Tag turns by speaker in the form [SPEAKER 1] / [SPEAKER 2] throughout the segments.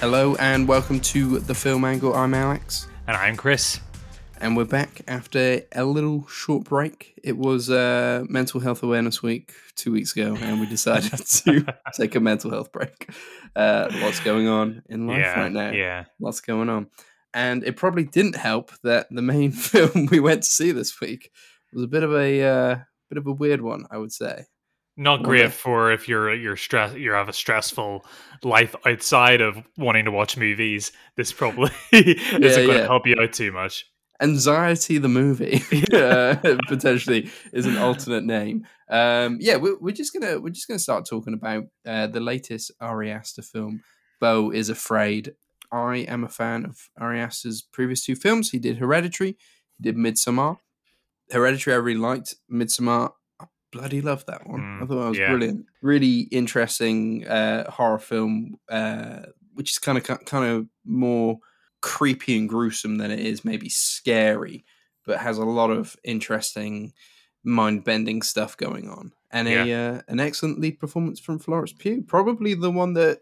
[SPEAKER 1] Hello and welcome to the Film Angle. I'm Alex,
[SPEAKER 2] And I'm Kris.
[SPEAKER 1] and we're back after a little short break. It was uh, Mental Health Awareness Week two weeks ago, and we decided to take a mental health break. Uh, lots going on in life
[SPEAKER 2] yeah,
[SPEAKER 1] right now.
[SPEAKER 2] yeah.
[SPEAKER 1] Lots going on, and it probably didn't help that the main film we went to see this week was a bit of a uh, bit of a weird one, I would say.
[SPEAKER 2] Not great for if you're you're stress you have a stressful life outside of wanting to watch movies. This probably isn't going
[SPEAKER 1] yeah.
[SPEAKER 2] to help you out too much.
[SPEAKER 1] Anxiety the movie uh, potentially is an alternate name. Um, yeah, we're, we're just gonna we're just gonna start talking about uh, the latest Ari Aster film. Beau is afraid. I am a fan of Ari Aster's previous two films. He did Hereditary. He did Midsommar. Hereditary, I really liked. Midsommar, bloody loved that one. I
[SPEAKER 2] Mm,
[SPEAKER 1] thought that was
[SPEAKER 2] yeah.
[SPEAKER 1] brilliant. Really interesting uh, horror film, uh, which is kind of kind of more creepy and gruesome than it is maybe scary, but has a lot of interesting, mind bending stuff going on, and a uh, an excellent lead performance from Florence Pugh. Probably the one that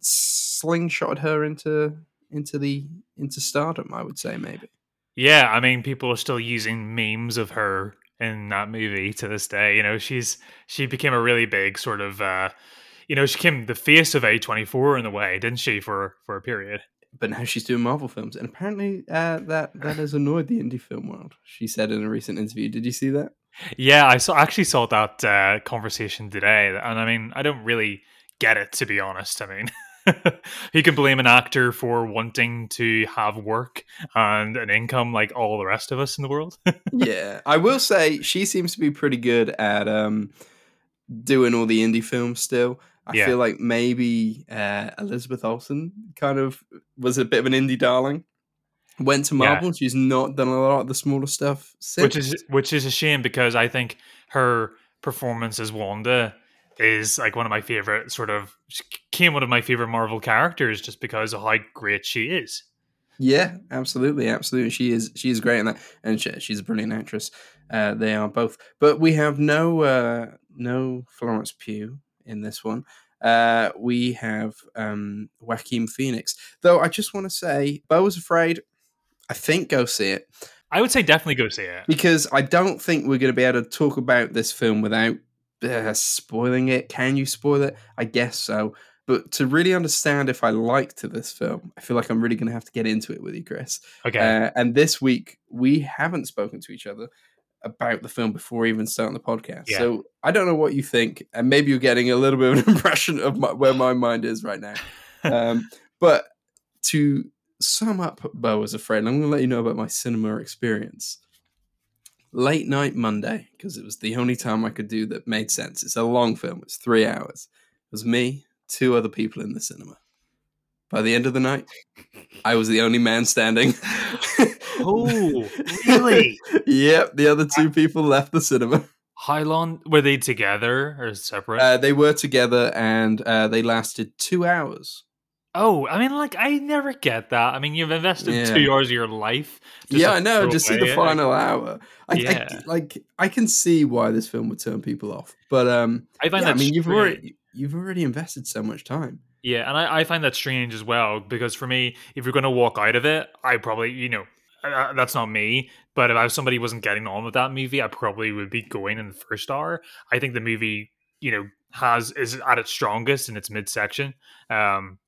[SPEAKER 1] slingshot her into into the into stardom. I would say maybe.
[SPEAKER 2] Yeah, I mean, people are still using memes of her in that movie to this day. You know, she's she became a really big sort of, uh, you know, she became the face of A twenty four in a way, didn't she? For for a period.
[SPEAKER 1] But now she's doing Marvel films, and apparently uh, that that has annoyed the indie film world. She said in a recent interview. Did you see that?
[SPEAKER 2] Yeah, I saw actually saw that uh, conversation today, and I mean, I don't really get it to be honest. I mean, he can blame an actor for wanting to have work and an income like all the rest of us in the world.
[SPEAKER 1] yeah, I will say she seems to be pretty good at um, doing all the indie films still. I
[SPEAKER 2] Yeah.
[SPEAKER 1] feel like maybe uh, Elizabeth Olsen kind of was a bit of an indie darling. Went to
[SPEAKER 2] Yeah.
[SPEAKER 1] Marvel. She's not done a lot of the smaller stuff since.
[SPEAKER 2] which is which is a shame because I think her performance as Wanda is like one of my favorite sort of came one of my favorite Marvel characters just because of how great she is.
[SPEAKER 1] Yeah, absolutely, absolutely. She is she is great in that, and she, she's a brilliant actress. Uh, they are both, but we have no uh, no Florence Pugh in this one. Uh, we have um, Joaquin Phoenix, though. I just want to say, Beau was afraid. I think go see it
[SPEAKER 2] I would say definitely go see it.
[SPEAKER 1] because I don't think we're going to be able to talk about this film without uh, spoiling it. Can you spoil it? I guess so. But to really understand if I liked this film, I feel like I'm really going to have to get into it with you, Kris.
[SPEAKER 2] Okay.
[SPEAKER 1] Uh, and this week we haven't spoken to each other about the film before even starting the podcast.
[SPEAKER 2] Yeah.
[SPEAKER 1] So I don't know what you think, and maybe you're getting a little bit of an impression of my, where my mind is right now. Um, but to sum up Beau is Afraid, I'm going to let you know about my cinema experience. Late night Monday, because it was the only time I could do that made sense. It's a long film, it's three hours. It was me, two other people in the cinema. By the end of the night, I was the only man standing.
[SPEAKER 2] Oh, really?
[SPEAKER 1] yep, the other two people left the cinema.
[SPEAKER 2] How long were they together or separate?
[SPEAKER 1] Uh, they were together and uh, they lasted two hours.
[SPEAKER 2] Oh, I mean, like I never get that. I mean, you've invested
[SPEAKER 1] Yeah.
[SPEAKER 2] two hours of your life.
[SPEAKER 1] yeah, I know. Just see the
[SPEAKER 2] it,
[SPEAKER 1] final hour. I,
[SPEAKER 2] Yeah.
[SPEAKER 1] I, like I can see why this film would turn people off, but um,
[SPEAKER 2] I find
[SPEAKER 1] yeah, I
[SPEAKER 2] that
[SPEAKER 1] mean, you've already you've already invested so much time.
[SPEAKER 2] Yeah, and I, I find that strange as well because for me, if you're going to walk out of it, I probably, you know, uh, that's not me. But if I was somebody wasn't getting on with that movie, I probably would be going in the first hour. I think the movie, you know, has is at its strongest in its midsection. Um,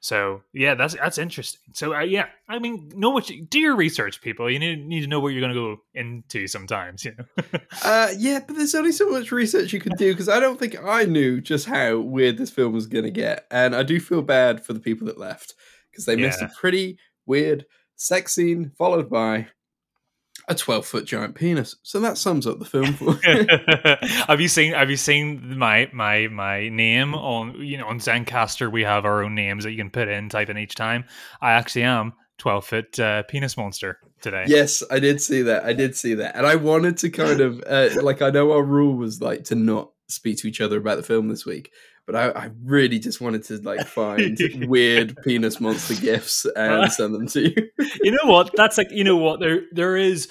[SPEAKER 2] so yeah, that's that's interesting. So uh, yeah, I mean, know what you do your research, people. You need need to know what you're going to go into sometimes. You know.
[SPEAKER 1] Uh, yeah, but there's only so much research you can do because I don't think I knew just how weird this film was going to get, and I do feel bad for the people that left because they missed a pretty weird sex scene followed by a 12 foot giant penis. So that sums up the film for
[SPEAKER 2] have you seen have you seen my my my name on you know on Zencastr we have our own names that you can put in type in each time. I actually am twelve foot uh, penis monster today.
[SPEAKER 1] Yes, I did see that. I did see that, and I wanted to kind of uh, like I know our rule was like to not speak to each other about the film this week, but I, I really just wanted to like find weird penis monster gifs and send them to you.
[SPEAKER 2] you know what? That's like you know what there there is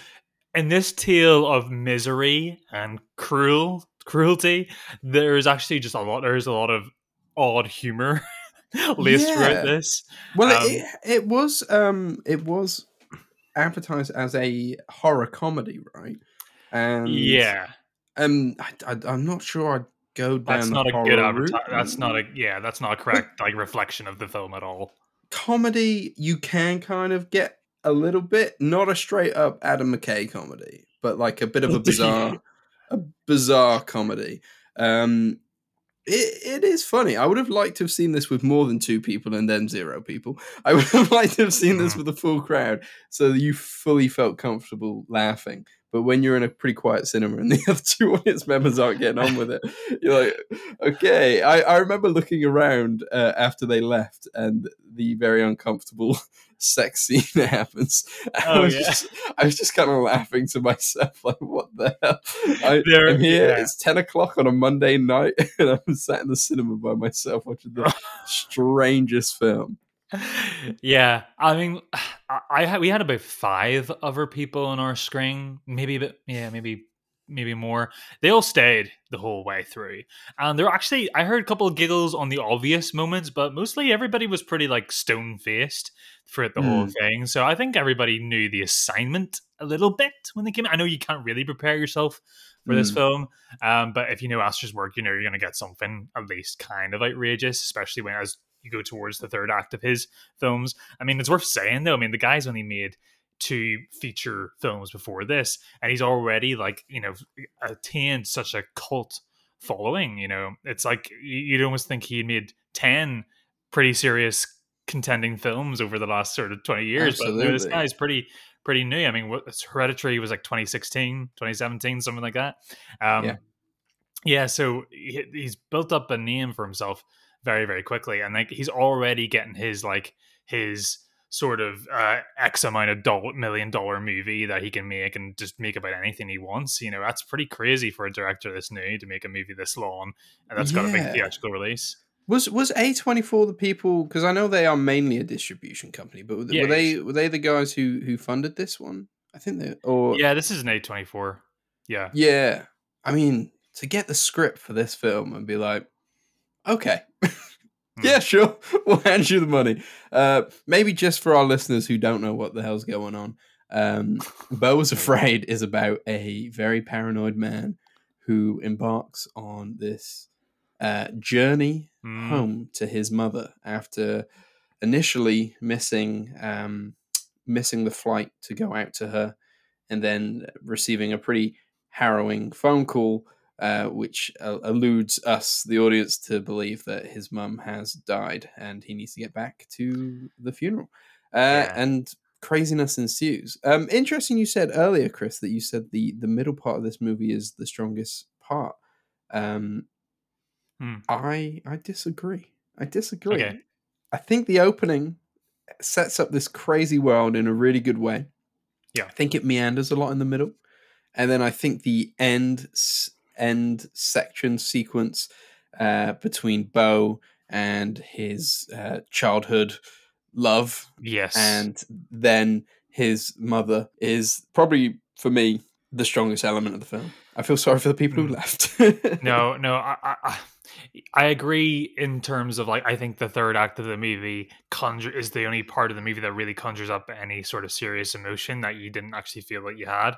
[SPEAKER 2] in this tale of misery and cruel cruelty. There is actually just a lot. There is a lot of odd humor laced
[SPEAKER 1] Yeah.
[SPEAKER 2] throughout this.
[SPEAKER 1] Well,
[SPEAKER 2] Um,
[SPEAKER 1] it, it was um it was advertised as a horror comedy, right? And
[SPEAKER 2] yeah,
[SPEAKER 1] um, I, I, I'm not sure I'd go down.
[SPEAKER 2] that's
[SPEAKER 1] the
[SPEAKER 2] not a good advertisement. That's not a yeah, that's not a correct like reflection of the film at all.
[SPEAKER 1] comedy. You can kind of get a little bit, not a straight up Adam McKay comedy, but like a bit of a bizarre, a bizarre comedy. Um, it, it is funny. I would have liked to have seen this with more than two people and then zero people. I would have liked to have seen this
[SPEAKER 2] Mhm.
[SPEAKER 1] with a full crowd so that you fully felt comfortable laughing. But when you're in a pretty quiet cinema and the other two audience members aren't getting on with it, you're like, okay. I, I remember looking around uh, after they left and the very uncomfortable sex scene happens. I
[SPEAKER 2] Oh,
[SPEAKER 1] was
[SPEAKER 2] yeah.
[SPEAKER 1] just, I was just kind of laughing to myself, like, what the hell? I,
[SPEAKER 2] There-
[SPEAKER 1] I'm here.
[SPEAKER 2] yeah.
[SPEAKER 1] It's ten o'clock on a Monday night, and I'm sat in the cinema by myself watching the strangest film.
[SPEAKER 2] Yeah, I mean, I, I we had about five other people in our screen, maybe a bit, yeah, maybe maybe more. They all stayed the whole way through, and they're actually I heard a couple of giggles on the obvious moments, but mostly everybody was pretty like stone faced throughout the whole
[SPEAKER 1] Hmm.
[SPEAKER 2] thing. So I think everybody knew the assignment a little bit when they came. I know you can't really prepare yourself for this
[SPEAKER 1] Hmm.
[SPEAKER 2] film. Um, but if you know Aster's work, you know you're going to get something at least kind of outrageous, especially when as you go towards the third act of his films. I mean, it's worth saying though. I mean, the guy's only made two feature films before this, and he's already like you know attained such a cult following. You know, it's like you- you'd almost think he made ten pretty serious contending films over the last sort of 20 years but this guy's pretty pretty new i mean hereditary was like 2016 2017 something like that um
[SPEAKER 1] Yeah.
[SPEAKER 2] yeah so he, he's built up a name for himself very very quickly and like he's already getting his like his sort of uh x amount of dollar, million dollar movie that he can make and just make about anything he wants you know that's pretty crazy for a director this new to make a movie this long and that's got a big theatrical release
[SPEAKER 1] Was was A twenty four the people? Because I know they are mainly a distribution company, but were,
[SPEAKER 2] Yeah,
[SPEAKER 1] were they were they the guys who who funded this one? I think they or
[SPEAKER 2] yeah this is an a24 yeah
[SPEAKER 1] yeah. I mean, to get the script for this film and be like, okay, yeah, sure, we'll hand you the money. Uh, maybe just for our listeners who don't know what the hell's going on, um, Beau was afraid is about a very paranoid man who embarks on this uh, journey
[SPEAKER 2] Mm.
[SPEAKER 1] home to his mother after initially missing um, missing the flight to go out to her, and then receiving a pretty harrowing phone call, uh, which uh, alludes us, the audience, to believe that his mum has died and he needs to get back to the funeral. Uh,
[SPEAKER 2] Yeah.
[SPEAKER 1] And craziness ensues. Um, interesting, you said earlier, Kris, that you said the the middle part of this movie is the strongest part. Um,
[SPEAKER 2] Hmm.
[SPEAKER 1] I I disagree. I disagree.
[SPEAKER 2] Okay.
[SPEAKER 1] I think the opening sets up this crazy world in a really good way.
[SPEAKER 2] Yeah.
[SPEAKER 1] I think it meanders a lot in the middle, and then I think the end end section sequence uh, between Beau and his uh, childhood love,
[SPEAKER 2] Yes.
[SPEAKER 1] and then his mother is probably for me the strongest element of the film. I feel sorry for the people who
[SPEAKER 2] Mm.
[SPEAKER 1] left.
[SPEAKER 2] no, no, I, I, I- I agree in terms of like I think the third act of the movie conjure is the only part of the movie that really conjures up any sort of serious emotion that you didn't actually feel that you had.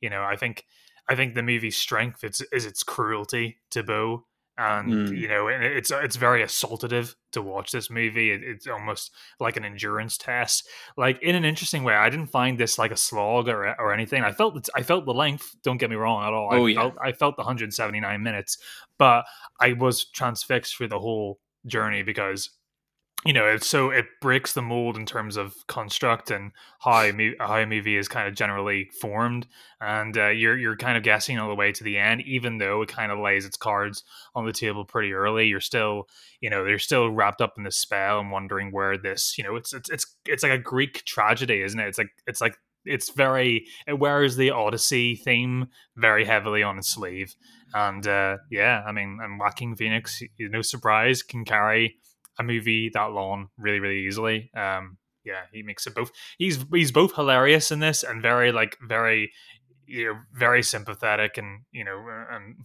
[SPEAKER 2] You know, I think I think the movie's strength is is its cruelty to Beau. And
[SPEAKER 1] Mm.
[SPEAKER 2] you know, and it's it's very assaultative to watch this movie. It, it's almost like an endurance test, like in an interesting way. I didn't find this like a slog or or anything. I felt I felt the length. Don't get me wrong at all.
[SPEAKER 1] Oh,
[SPEAKER 2] I
[SPEAKER 1] yeah.
[SPEAKER 2] felt I felt the 179 minutes, but I was transfixed through the whole journey because you know it's so it breaks the mold in terms of construct and how a, mo- how a movie is kind of generally formed. And uh, you're you're kind of guessing all the way to the end even though it kind of lays its cards on the table pretty early you're still you know they're still wrapped up in the spell and wondering where this you know it's it's it's it's like a greek tragedy isn't it? It's like it's like it's very it wears the odyssey theme very heavily on its sleeve. And uh yeah i mean and Joaquin phoenix no surprise can carry a movie that long really really easily um yeah he makes it both he's he's both hilarious in this and very like very you know very sympathetic and you know and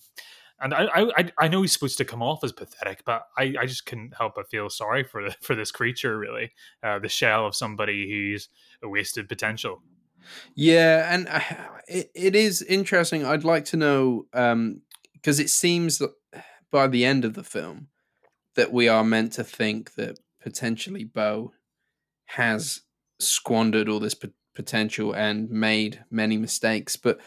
[SPEAKER 2] and I, I I know he's supposed to come off as pathetic, but I, I just couldn't help but feel sorry for the, for this creature. Really, uh, the shell of somebody who's a wasted potential.
[SPEAKER 1] Yeah, and uh, it, it is interesting. I'd like to know because um, it seems that by the end of the film that we are meant to think that potentially Beau has squandered all this p- potential and made many mistakes, but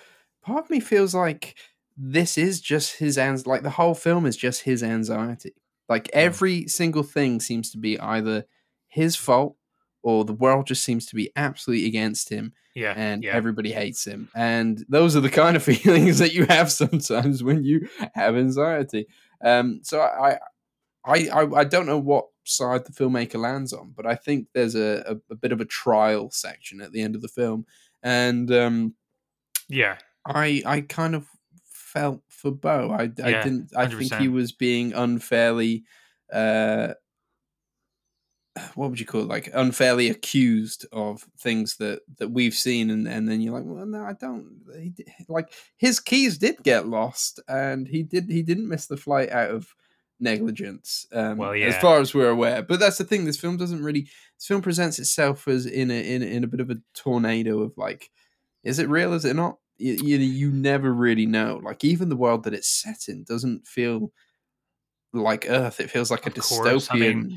[SPEAKER 1] part of me feels like this is just his ans like the whole film is just his anxiety. Like every single thing seems to be either his fault or the world just seems to be absolutely against him.
[SPEAKER 2] Yeah.
[SPEAKER 1] And
[SPEAKER 2] yeah.
[SPEAKER 1] everybody hates him. And those are the kind of feelings that you have sometimes when you have anxiety. Um, so I, I, I, I don't know what side the filmmaker lands on, but I think there's a, a, a bit of a trial section at the end of the film. And um,
[SPEAKER 2] yeah,
[SPEAKER 1] I I kind of felt for Beau. I, I
[SPEAKER 2] Yeah,
[SPEAKER 1] didn't. I think he was being unfairly. Uh, what would you call it? Like unfairly accused of things that that we've seen, and and then you're like, well, no, I don't. He, like his keys did get lost, and he did he didn't miss the flight out of negligence. Um,
[SPEAKER 2] Well,
[SPEAKER 1] as far as we're aware. But that's the thing. This film doesn't really. This film presents itself as in a in a, in a bit of a tornado of like, is it real? Is it not? You, you you never really know. Like even the world that it's set in doesn't feel like Earth. It feels like a
[SPEAKER 2] Of course, I
[SPEAKER 1] dystopian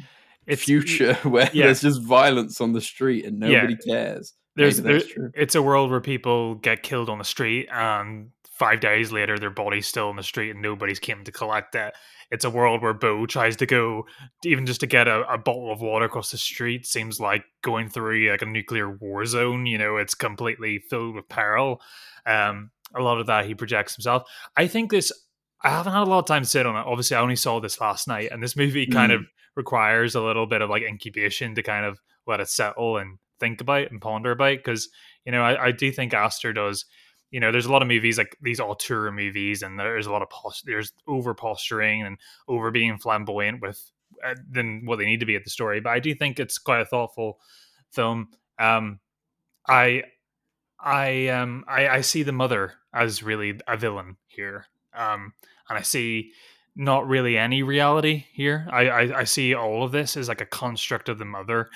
[SPEAKER 2] mean,
[SPEAKER 1] future where
[SPEAKER 2] yeah.
[SPEAKER 1] there's just violence on the street and
[SPEAKER 2] Yeah.
[SPEAKER 1] nobody cares.
[SPEAKER 2] There's there,
[SPEAKER 1] true.
[SPEAKER 2] it's a world where people get killed on the street and five days later their body's still on the street and nobody's came to collect it. It's a world where Beau tries to go even just to get a, a bottle of water across the street seems like going through like a nuclear war zone. You know, it's completely filled with peril. Um, a lot of that he projects himself. I think this. I haven't had a lot of time to sit on it. Obviously, I only saw this last night, and this movie kind of requires a little bit of like incubation to kind of let it settle and think about and ponder about. Because you know, I, I do think Aster does. You know, there's a lot of movies like these auteur movies, and there's a lot of post- there's over posturing and over being flamboyant with uh, than what they need to be at the story. But I do think it's quite a thoughtful film. Um, I, I, um, I, I see the mother as really a villain here, um, and I see not really any reality here. I, I, I see all of this as like a construct of the mother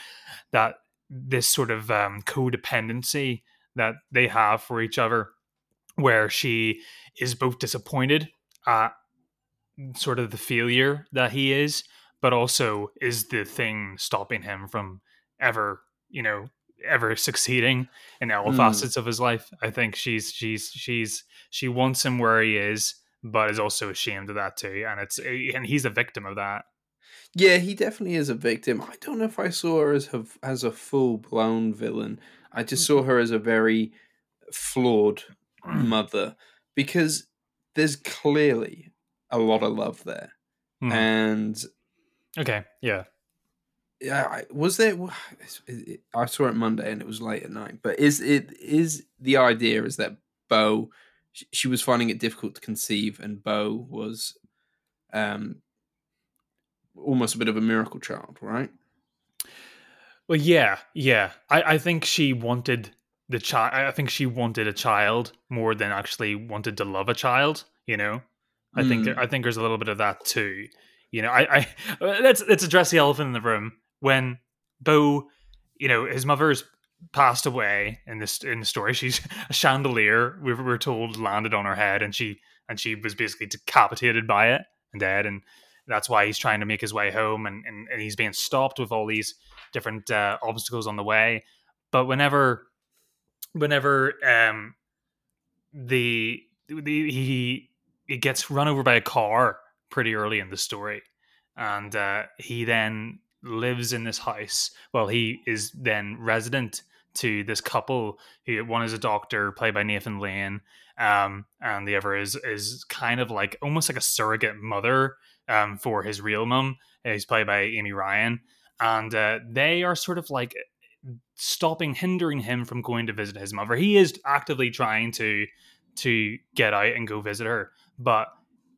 [SPEAKER 2] that this sort of um, codependency that they have for each other, where she is both disappointed at sort of the failure that he is, but also is the thing stopping him from ever, you know, ever succeeding in all
[SPEAKER 1] Mm.
[SPEAKER 2] facets of his life. I think she's she's she's she wants him where he is, but is also ashamed of that too, and it's and he's a victim of that.
[SPEAKER 1] Yeah, he definitely is a victim. I don't know if I saw her as a, as a full blown villain. I just saw her as a very flawed mother because there's clearly a lot of love there,
[SPEAKER 2] Mhm.
[SPEAKER 1] and
[SPEAKER 2] Okay, yeah,
[SPEAKER 1] yeah, I- was there? I saw it Monday and it was late at night. But is it is the idea is that Beau she- she was finding it difficult to conceive, and Beau was um almost a bit of a miracle child, right?
[SPEAKER 2] Well, yeah, yeah. I, I think she wanted the child. I think she wanted a child more than actually wanted to love a child. You know, I think
[SPEAKER 1] Mm.
[SPEAKER 2] there, I think there's a little bit of that too. You know, I, I let's let's address the elephant in the room when Beau, you know, his mother's passed away in this in the story. She's a chandelier. We were told landed on her head, and she and she was basically decapitated by it and dead. And that's why he's trying to make his way home, and and, and he's being stopped with all these different uh, obstacles on the way. But whenever, whenever um, the, the he he gets run over by a car pretty early in the story, and uh, he then lives in this house. Well, he is then resident to this couple. Who one is a doctor played by Nathan Lane, um, and the other is is kind of like almost like a surrogate mother um, for his real mum. He's played by Amy Ryan, and uh, they are sort of like stopping, hindering him from going to visit his mother. He is actively trying to to get out and go visit her, but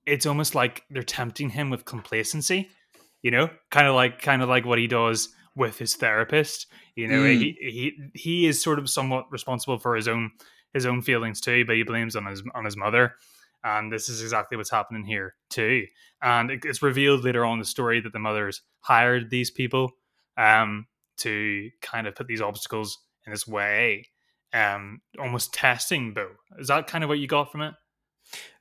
[SPEAKER 2] it's almost like they're tempting him with complacency. You know, kind of like kind of like what he does with his therapist. You know,
[SPEAKER 1] Mm.
[SPEAKER 2] he he he is sort of somewhat responsible for his own his own feelings too, but he blames on his on his mother. And this is exactly what's happening here too. And it, it's revealed later on in the story that the mothers hired these people um, to kind of put these obstacles in this way, um, almost testing Beau. Is that kind of what you got from it?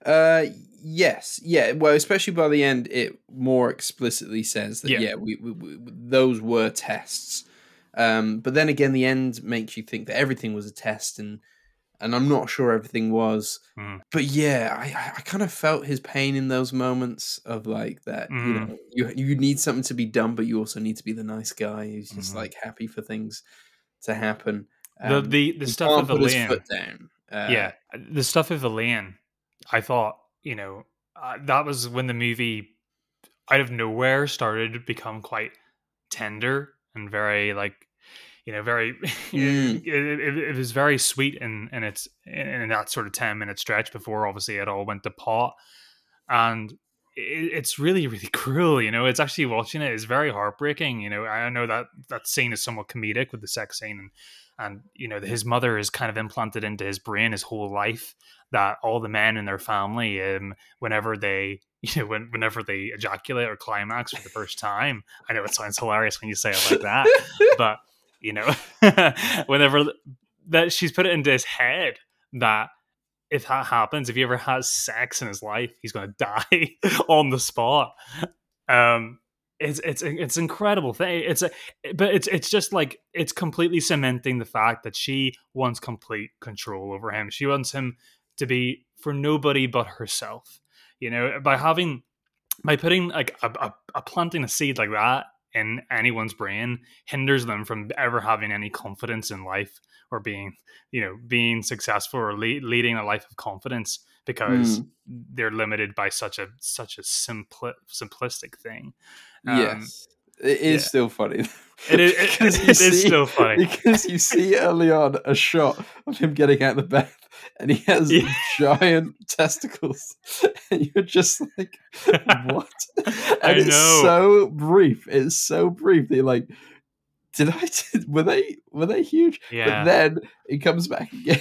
[SPEAKER 1] Uh, yes, yeah. Well, especially by the end, it more explicitly says that yeah,
[SPEAKER 2] Yeah.
[SPEAKER 1] we, we, we those were tests. Um, but then again, the end makes you think that everything was a test, and and I'm not sure everything was.
[SPEAKER 2] Mm.
[SPEAKER 1] But yeah, I I- kind of felt his pain in those moments of like that. You
[SPEAKER 2] Mm.
[SPEAKER 1] know, you you need something to be done, but you also need to be the nice guy who's just
[SPEAKER 2] Mhm.
[SPEAKER 1] like happy for things to happen.
[SPEAKER 2] the
[SPEAKER 1] Um,
[SPEAKER 2] the the
[SPEAKER 1] he
[SPEAKER 2] stuff of
[SPEAKER 1] put his
[SPEAKER 2] Elaine.
[SPEAKER 1] Uh,
[SPEAKER 2] yeah, the stuff of Elaine, I thought, you know, uh, that was when the movie out of nowhere started to become quite tender and very like, you know, very.
[SPEAKER 1] Mm.
[SPEAKER 2] it, it, it was very sweet and in its in, in that sort of ten minute stretch before obviously it all went to pot, and it, it's really really cruel. You know, it's actually watching it is very heartbreaking. You know, I know that that scene is somewhat comedic with the sex scene and and you know his mother is kind of implanted into his brain his whole life that all the men in their family um whenever they you know when, whenever they ejaculate or climax for the first time i know it sounds hilarious when you say it like that but you know whenever that she's put it into his head that if that happens if he ever has sex in his life he's going to die on the spot. Um it's it's it's incredible thing. It's a but it's it's just like it's completely cementing the fact that she wants complete control over him. She wants him to be for nobody but herself you know? By having by putting like a, a, a planting a seed like that in anyone's brain hinders them from ever having any confidence in life or being you know being successful or le- leading a life of confidence because they're limited by such a such a simpli- simplistic thing. Um,
[SPEAKER 1] yes, it is
[SPEAKER 2] yeah.
[SPEAKER 1] still funny.
[SPEAKER 2] it is, it, it
[SPEAKER 1] you see-
[SPEAKER 2] still funny
[SPEAKER 1] because you see early on a shot of him getting out of the bath and he has
[SPEAKER 2] Yeah.
[SPEAKER 1] giant testicles and you're just like what and
[SPEAKER 2] I
[SPEAKER 1] it's
[SPEAKER 2] know.
[SPEAKER 1] so brief it's so brief they're like did i were they were they huge
[SPEAKER 2] yeah
[SPEAKER 1] but then it comes back again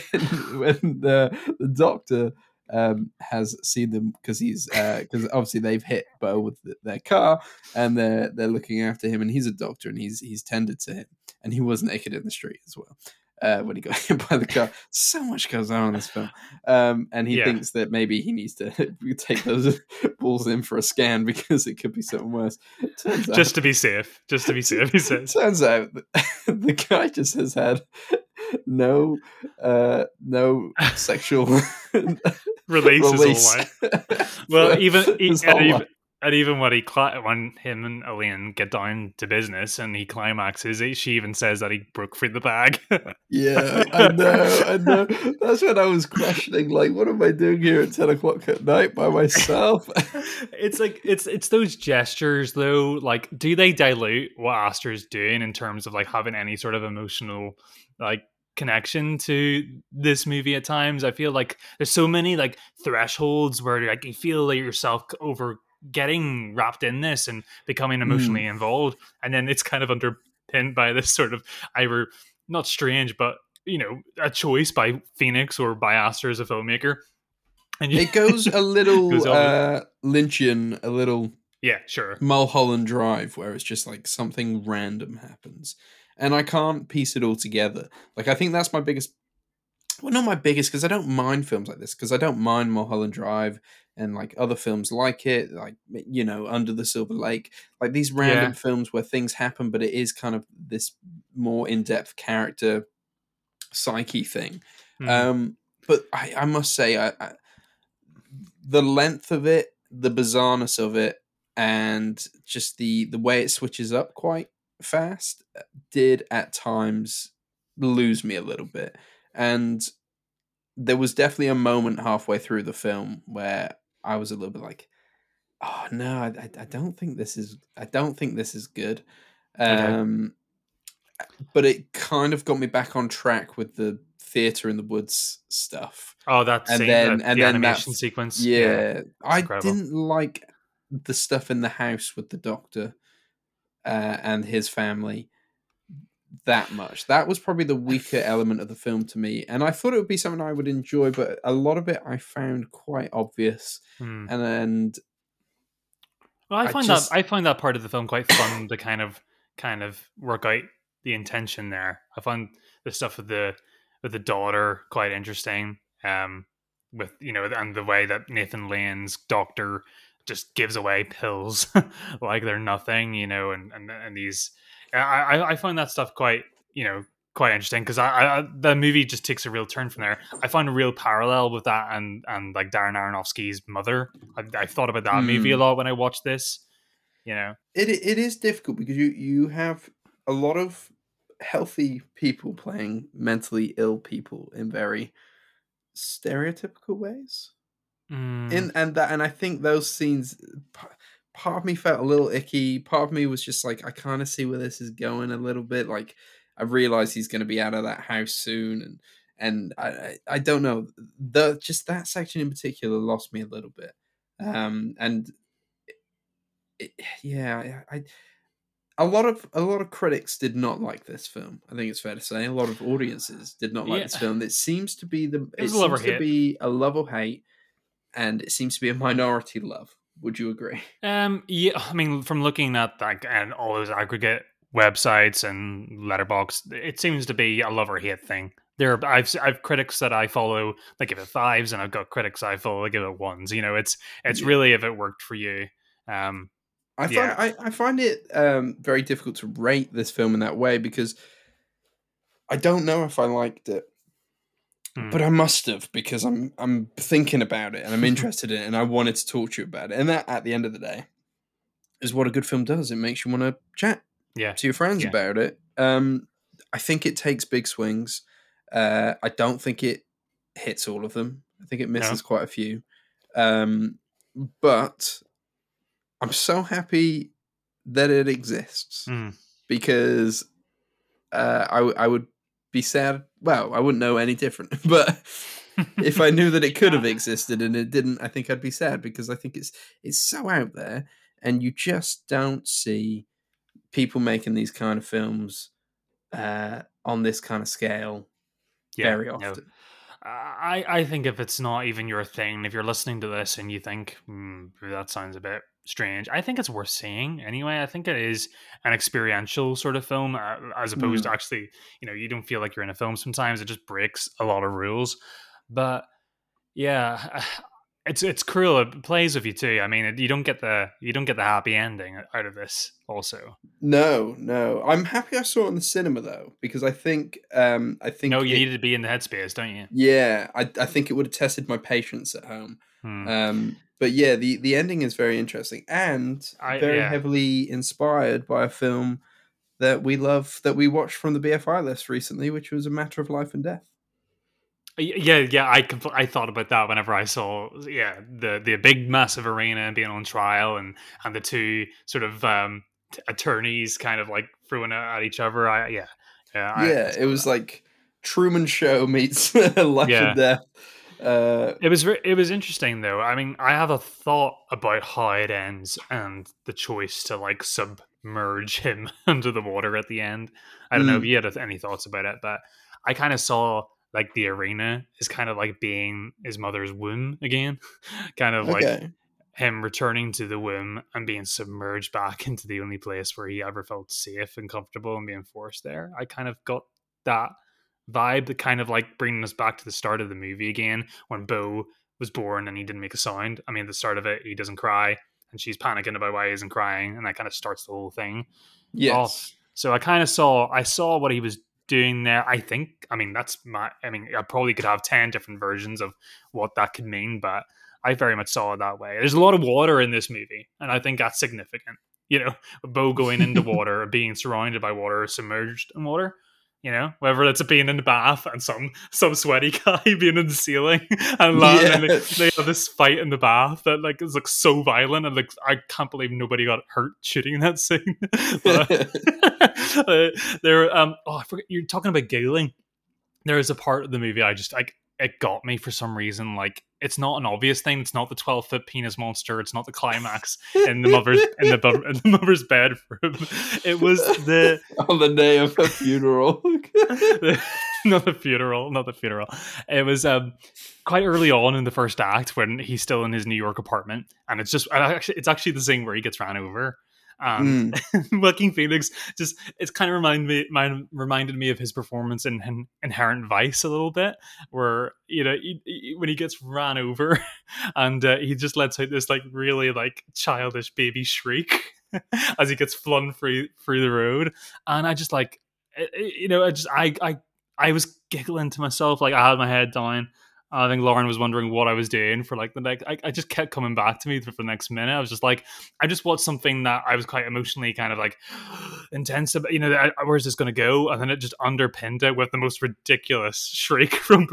[SPEAKER 1] when the the doctor um, has seen them because he's because obviously they've hit Beau with th- their car and they're they're looking after him and he's a doctor and he's he's tended to him and he was naked in the street as well uh, when he got hit by the car. So much goes on in this film, um, and he
[SPEAKER 2] Yeah.
[SPEAKER 1] thinks that maybe he needs to take those balls in for a scan because it could be something worse. Turns out,
[SPEAKER 2] just to be safe just to be safe he says
[SPEAKER 1] turns out the guy just has had no uh no sexual
[SPEAKER 2] release
[SPEAKER 1] release.
[SPEAKER 2] whole life well even, e- and even and even when he cli- when him and Elaine get down to business and he climaxes, he- she even says that he broke through the bag.
[SPEAKER 1] Yeah, I know, I know. That's when I was questioning, like, what am I doing here at ten o'clock at night by myself?
[SPEAKER 2] it's like it's it's those gestures though. Like, do they dilute what Aster's doing in terms of like having any sort of emotional like connection to this movie at times? I feel like there's so many like thresholds where like you feel like yourself over getting wrapped in this and becoming emotionally involved, and then it's kind of underpinned by this sort of either not strange, but you know, a choice by Phoenix or by Aster as a filmmaker. And you,
[SPEAKER 1] it goes a little
[SPEAKER 2] Goes
[SPEAKER 1] uh, Lynchian, a little
[SPEAKER 2] yeah, sure.
[SPEAKER 1] Mulholland Drive, where it's just like something random happens, and I can't piece it all together. Like I think that's my biggest, well, not my biggest, because I don't mind films like this, because I don't mind Mulholland Drive and like other films like it, like you know, Under the Silver Lake, like these random
[SPEAKER 2] Yeah.
[SPEAKER 1] films where things happen, but it is kind of this more in depth character psyche thing.
[SPEAKER 2] Mm.
[SPEAKER 1] Um, but I, I must say, I, I, the length of it, the bizarreness of it, and just the the way it switches up quite fast uh, did at times lose me a little bit. And there was definitely a moment halfway through the film where I was a little bit like, "Oh no, I, I, I don't think this is. I don't think this is good."
[SPEAKER 2] Okay.
[SPEAKER 1] Um, but it kind of got me back on track with the theater in the woods stuff.
[SPEAKER 2] oh, that
[SPEAKER 1] and
[SPEAKER 2] scene,
[SPEAKER 1] then-
[SPEAKER 2] the,
[SPEAKER 1] and
[SPEAKER 2] the
[SPEAKER 1] then
[SPEAKER 2] animation
[SPEAKER 1] that's-
[SPEAKER 2] sequence.
[SPEAKER 1] Yeah, I
[SPEAKER 2] incredible.
[SPEAKER 1] didn't like the stuff in the house with the doctor uh, and his family. that much. That was probably the weaker element of the film to me, and I thought it would be something I would enjoy, but a lot of it I found quite obvious,
[SPEAKER 2] Hmm.
[SPEAKER 1] and and
[SPEAKER 2] Well, I
[SPEAKER 1] I
[SPEAKER 2] find
[SPEAKER 1] just-
[SPEAKER 2] that I find that part of the film quite fun to kind of kind of work out the intention there. I find the stuff with the with the daughter quite interesting. Um, with you know, and the way that Nathan Lane's doctor just gives away pills like they're nothing, you know, and and and these, I I, find that stuff quite you know quite interesting because I, I the movie just takes a real turn from there. I find a real parallel with that and and like Darren Aronofsky's Mother. I, I thought about that movie a
[SPEAKER 1] Hmm.
[SPEAKER 2] lot when I watched this. You know,
[SPEAKER 1] it it is difficult because you you have a lot of healthy people playing mentally ill people in very stereotypical ways.
[SPEAKER 2] Mm,
[SPEAKER 1] in and that and i think those scenes part of me felt a little icky part of me was just like i kind of see where this is going a little bit like i realize he's going to be out of that house soon and and I, I don't know the just that section in particular lost me a little bit um and it, yeah I, I a lot of a lot of critics did not like this film. I think it's fair to say a lot of audiences did not like
[SPEAKER 2] Yeah.
[SPEAKER 1] this film. It seems to be the it,
[SPEAKER 2] was a love or
[SPEAKER 1] seems to be a love or hate, and it seems to be a minority love. Would you agree?
[SPEAKER 2] Um, yeah, I mean, from looking at like and all those aggregate websites and Letterboxd, it seems to be a love or hate thing. There, are, I've I've critics that I follow that give it fives, and I've got critics I follow that give it ones. You know, it's it's
[SPEAKER 1] Yeah.
[SPEAKER 2] really if it worked for you. Um,
[SPEAKER 1] I
[SPEAKER 2] Yeah.
[SPEAKER 1] find I, I find it um, very difficult to rate this film in that way because I don't know if I liked it,
[SPEAKER 2] Hmm.
[SPEAKER 1] but I must have because I'm I'm thinking about it and I'm interested in it and I wanted to talk to you about it. And that, at the end of the day, is what a good film does. It makes you want to chat
[SPEAKER 2] yeah,
[SPEAKER 1] to your friends
[SPEAKER 2] Yeah.
[SPEAKER 1] about it. Um, I think it takes big swings. Uh, I don't think it hits all of them. I think it misses quite a few. Um, but I'm so happy that it exists
[SPEAKER 2] Mm.
[SPEAKER 1] because uh, I, w- I would be sad. Well, I wouldn't know any different, but if I knew that it could have existed and it didn't, I think I'd be sad because I think it's it's so out there, and you just don't see people making these kind of films uh, on this kind of scale
[SPEAKER 2] yeah,
[SPEAKER 1] very
[SPEAKER 2] no.
[SPEAKER 1] often.
[SPEAKER 2] I, I think if it's not even your thing, if you're listening to this and you think hmm, that sounds a bit strange, I think it's worth seeing anyway. I think it is an experiential sort of film uh, as opposed to actually, you know, you don't feel like you're in a film sometimes. It just breaks a lot of rules. But yeah, it's it's cruel. It plays with you too. I mean, you don't get the you don't get the happy ending out of this. Also,
[SPEAKER 1] No, no, I'm happy I saw it in the cinema though because I think um, I think
[SPEAKER 2] no, you
[SPEAKER 1] it-
[SPEAKER 2] needed to be in the headspace, don't you?
[SPEAKER 1] yeah, I, I think it would have tested my patience at home.
[SPEAKER 2] Hmm.
[SPEAKER 1] Um, but yeah, the the ending is very interesting and
[SPEAKER 2] I-
[SPEAKER 1] very
[SPEAKER 2] yeah.
[SPEAKER 1] heavily inspired by a film that we love that we watched from the BFI list recently, which was a matter of life and death.
[SPEAKER 2] Yeah, yeah, I compl- I thought about that whenever I saw yeah the the big massive arena and being on trial and and the two sort of um t- attorneys kind of like throwing it at each other. I yeah yeah I-
[SPEAKER 1] yeah, it was
[SPEAKER 2] that.
[SPEAKER 1] like Truman Show meets life
[SPEAKER 2] Yeah.
[SPEAKER 1] and death. Uh,
[SPEAKER 2] it was ver- it was interesting though. I mean, I have a thought about how it ends and the choice to like submerge him under the water at the end. I don't know if
[SPEAKER 1] Mm.
[SPEAKER 2] you had any thoughts about it, but I kind of saw like the arena is kind of like being his mother's womb again, kind of like him returning to the womb and being submerged back into the only place where he ever felt safe and comfortable and being forced there. I kind of got that vibe, that kind of like bringing us back to the start of the movie again when Beau was born and he didn't make a sound. I mean, at the start of it, he doesn't cry and she's panicking about why he isn't crying, and that kind of starts the whole thing.
[SPEAKER 1] Oh, yes.
[SPEAKER 2] So I kind of saw, I saw what he was doing there. I think, I mean, that's my, I mean, I probably could have 10 different versions of what that could mean, but I very much saw it that way. There's a lot of water in this movie, and I think that's significant. You know, Beau going into water, being surrounded by water, submerged in water. You know, whether it's a being in the bath and some some sweaty guy being in the ceiling and landing, and they, they have this fight in the bath that like is like so violent and like I can't believe nobody got hurt shooting that scene. But- uh, there um oh I forget you're talking about giggling. There is a part of the movie I just like it got me for some reason. Like it's not an obvious thing. It's not the twelve foot penis monster. It's not the climax in the mother's in the, bu- in the mother's bedroom. It was the
[SPEAKER 1] on the day of her funeral.
[SPEAKER 2] not the funeral, not the funeral. It was um quite early on in the first act when he's still in his New York apartment, and it's just and actually it's actually the scene where he gets ran over. Um,
[SPEAKER 1] Mm.
[SPEAKER 2] Joaquin Phoenix just it's kind of remind me mind, reminded me of his performance in, in Inherent Vice a little bit, where you know he, he- when he gets ran over and uh, he just lets out this like really like childish baby shriek as he gets flung through through the road, and I just like eh, eh, you know I just I I I was giggling to myself like I had my head down. I think Lauren was wondering what I was doing for like the next. I, I just kept coming back to me for the next minute. I was just like, I just watched something that I was quite emotionally kind of like intense about. You know, I, oh, where's this going to go? And then it just underpinned it with the most ridiculous shriek from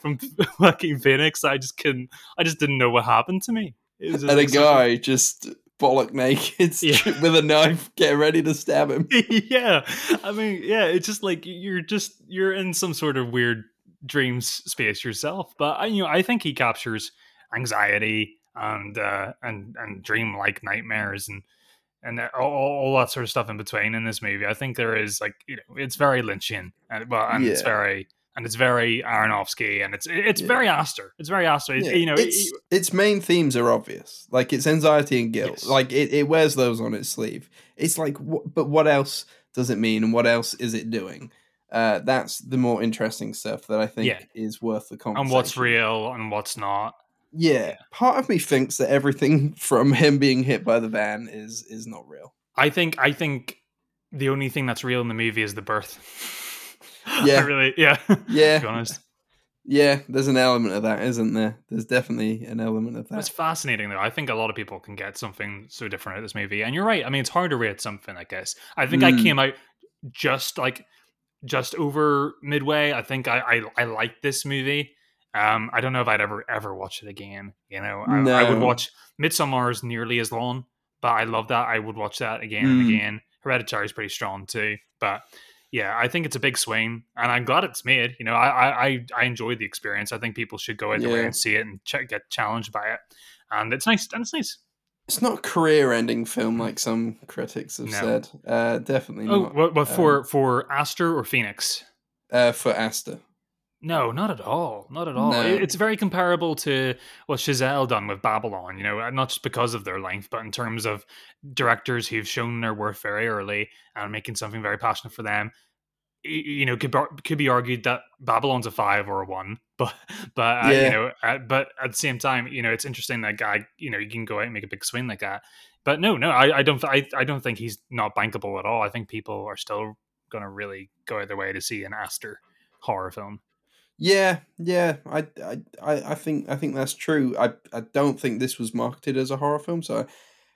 [SPEAKER 2] from fucking Phoenix. I just couldn't. I just didn't know what happened to me. It was just
[SPEAKER 1] and a
[SPEAKER 2] like such
[SPEAKER 1] guy just bollock naked
[SPEAKER 2] Yeah.
[SPEAKER 1] with a knife, getting ready to stab him.
[SPEAKER 2] yeah i mean yeah it's just like you're just you're in some sort of weird dreams space yourself but I, you know i think he captures anxiety and uh and and dream like nightmares and and all, all that sort of stuff in between in this movie i think there is like you know it's very lynchian and well and it's very and it's very aronofsky and it's it's
[SPEAKER 1] Yeah.
[SPEAKER 2] very aster it's very aster It's-
[SPEAKER 1] Yeah,
[SPEAKER 2] you know
[SPEAKER 1] its its main themes are obvious. Like it's anxiety and guilt.
[SPEAKER 2] Yes.
[SPEAKER 1] Like it, it wears those on its sleeve. It's like, wh- but what else does it mean, and what else is it doing? Uh, that's the more interesting stuff that I think
[SPEAKER 2] Yeah.
[SPEAKER 1] is worth the conversation.
[SPEAKER 2] and what's real and what's not
[SPEAKER 1] Yeah, part of me thinks that everything from him being hit by the van is is not real.
[SPEAKER 2] I think I think the only thing that's real in the movie is the birth.
[SPEAKER 1] Yeah.
[SPEAKER 2] Really, yeah. to be
[SPEAKER 1] Yeah,
[SPEAKER 2] honest,
[SPEAKER 1] yeah. There's an element of that, isn't there? There's definitely an element of that.
[SPEAKER 2] it's fascinating though. I think a lot of people can get something so different out of this movie, and you're right. I mean, it's hard to rate something. I guess I think I
[SPEAKER 1] Mm.
[SPEAKER 2] came out just like just over midway. I think I I, I liked this movie. Um, I don't know if I'd ever ever watch it again. You know, I, I would
[SPEAKER 1] No.
[SPEAKER 2] watch Midsommar's nearly as long, but I love that. I would watch that again and
[SPEAKER 1] Mm.
[SPEAKER 2] again. Hereditary is pretty strong too, but yeah, I think it's a big swing, and I'm glad it's made. You know, I I I, enjoyed the experience. I think people should go out
[SPEAKER 1] Yeah.
[SPEAKER 2] and see it and ch- get challenged by it, and it's nice. And it's nice.
[SPEAKER 1] It's not a career-ending film like some critics have
[SPEAKER 2] No.
[SPEAKER 1] said. Uh, definitely
[SPEAKER 2] Oh,
[SPEAKER 1] not.
[SPEAKER 2] well, well for
[SPEAKER 1] Um,
[SPEAKER 2] for Aster or Phoenix?
[SPEAKER 1] uh, for Aster.
[SPEAKER 2] No, not at all. Not at all.
[SPEAKER 1] No.
[SPEAKER 2] It's very comparable to what Chazelle done with Babylon, you know, not just because of their length, but in terms of directors who've shown their worth very early and making something very passionate for them. You know, could could be argued that Babylon's a five or a one, but but uh, you know, uh, but at the same time, you know, it's interesting that guy, you know, you can go out and make a big swing like that. But no, no, I, I don't, I, I don't think he's not bankable at all. I think people are still going to really go out their way to see an Aster horror film.
[SPEAKER 1] Yeah, yeah, I, I, I I think I think that's true. I, I don't think this was marketed as a horror film, so,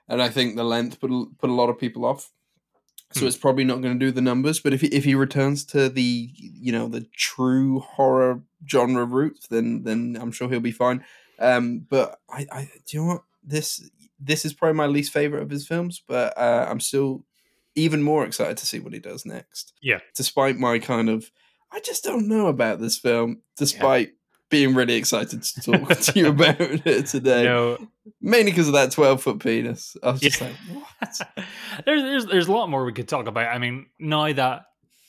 [SPEAKER 1] and I think the length put put a lot of people off. So
[SPEAKER 2] Hmm.
[SPEAKER 1] it's probably not going to do the numbers. But if he, if he returns to the you know the true horror genre route, then then I'm sure he'll be fine. Um, but I, I do you know what this this is probably my least favorite of his films, but uh, I'm still even more excited to see what he does next.
[SPEAKER 2] Yeah.
[SPEAKER 1] despite my kind of I just don't know about this film, despite being really excited to talk to you about it today.
[SPEAKER 2] No,
[SPEAKER 1] Mainly because of that 12 foot penis. I was just
[SPEAKER 2] Yeah.
[SPEAKER 1] like, what?
[SPEAKER 2] there's, there's there's a lot more we could talk about. I mean, now that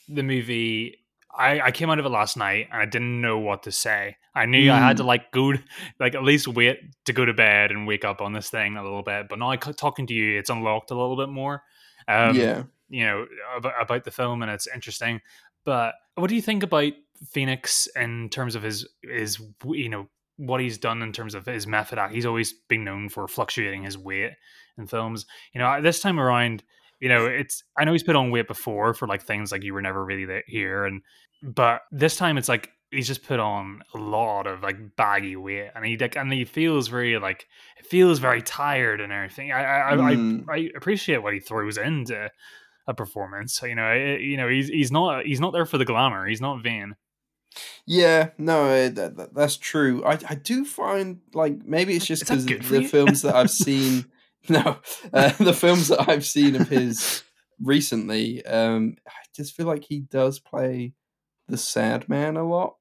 [SPEAKER 2] the movie, I, I came out of it last night and I didn't know what to say. I knew I had to like go, like at least wait to go to bed and wake up on this thing a little bit. But now talking to you, it's unlocked a little bit more. Um,
[SPEAKER 1] yeah.
[SPEAKER 2] you know about, about the film and it's interesting but what do you think about phoenix in terms of his his you know what he's done in terms of his method act he's always been known for fluctuating his weight in films. You know this time around you know it's i know he's put on weight before for like things like you were never really here and but this time it's like he's just put on a lot of like baggy weight and he like and he feels very like it feels very tired and everything. I i
[SPEAKER 1] Mm.
[SPEAKER 2] I, I appreciate what he throws into a performance you know I, you know he's he's not he's not there for the glamour he's not vain
[SPEAKER 1] Yeah, no, uh, that, that, that's true. I, I do find, like, maybe it's just because the
[SPEAKER 2] you?
[SPEAKER 1] films that I've seen, no, uh, the films that I've seen of his recently, um, I just feel like he does play the sad man a lot.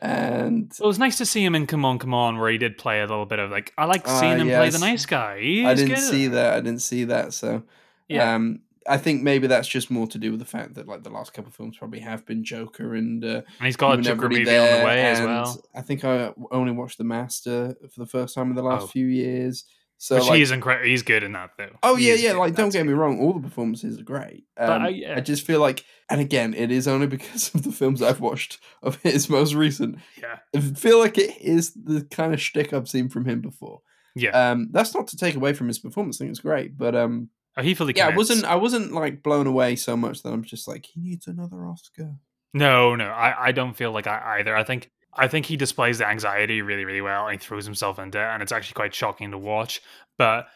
[SPEAKER 1] And
[SPEAKER 2] It was nice to see him in Come On, Come On, where he did play a little bit of like I like
[SPEAKER 1] Ah,
[SPEAKER 2] seeing him play the nice guy. He's
[SPEAKER 1] I didn't see that. I didn't see that. So
[SPEAKER 2] Yeah.
[SPEAKER 1] um, I think maybe that's just more to do with the fact that like the last couple of films probably have been Joker and uh,
[SPEAKER 2] and he's got a Joker movie on the
[SPEAKER 1] there,
[SPEAKER 2] way as well.
[SPEAKER 1] I think I only watched The Master for the first time in the last
[SPEAKER 2] Oh.
[SPEAKER 1] few years. So
[SPEAKER 2] Which
[SPEAKER 1] like,
[SPEAKER 2] he's incredible. He's good in that though.
[SPEAKER 1] Oh
[SPEAKER 2] He
[SPEAKER 1] yeah, yeah. Like, don't get me wrong, all the performances are great.
[SPEAKER 2] But
[SPEAKER 1] Um,
[SPEAKER 2] I-
[SPEAKER 1] I,
[SPEAKER 2] yeah.
[SPEAKER 1] just feel like, and again, it is only because of the films I've watched of his most recent.
[SPEAKER 2] Yeah.
[SPEAKER 1] I feel like it is the kind of shtick I've seen from him before.
[SPEAKER 2] Yeah.
[SPEAKER 1] Um, that's not to take away from his performance. I think it's great, but um,
[SPEAKER 2] Oh, he fully
[SPEAKER 1] yeah, I wasn't. I wasn't like blown away so much that I'm just like, he needs another Oscar.
[SPEAKER 2] No, no, I, I don't feel like I either. I think I think he displays the anxiety really, really well, and he throws himself into it, and it's actually quite shocking to watch. But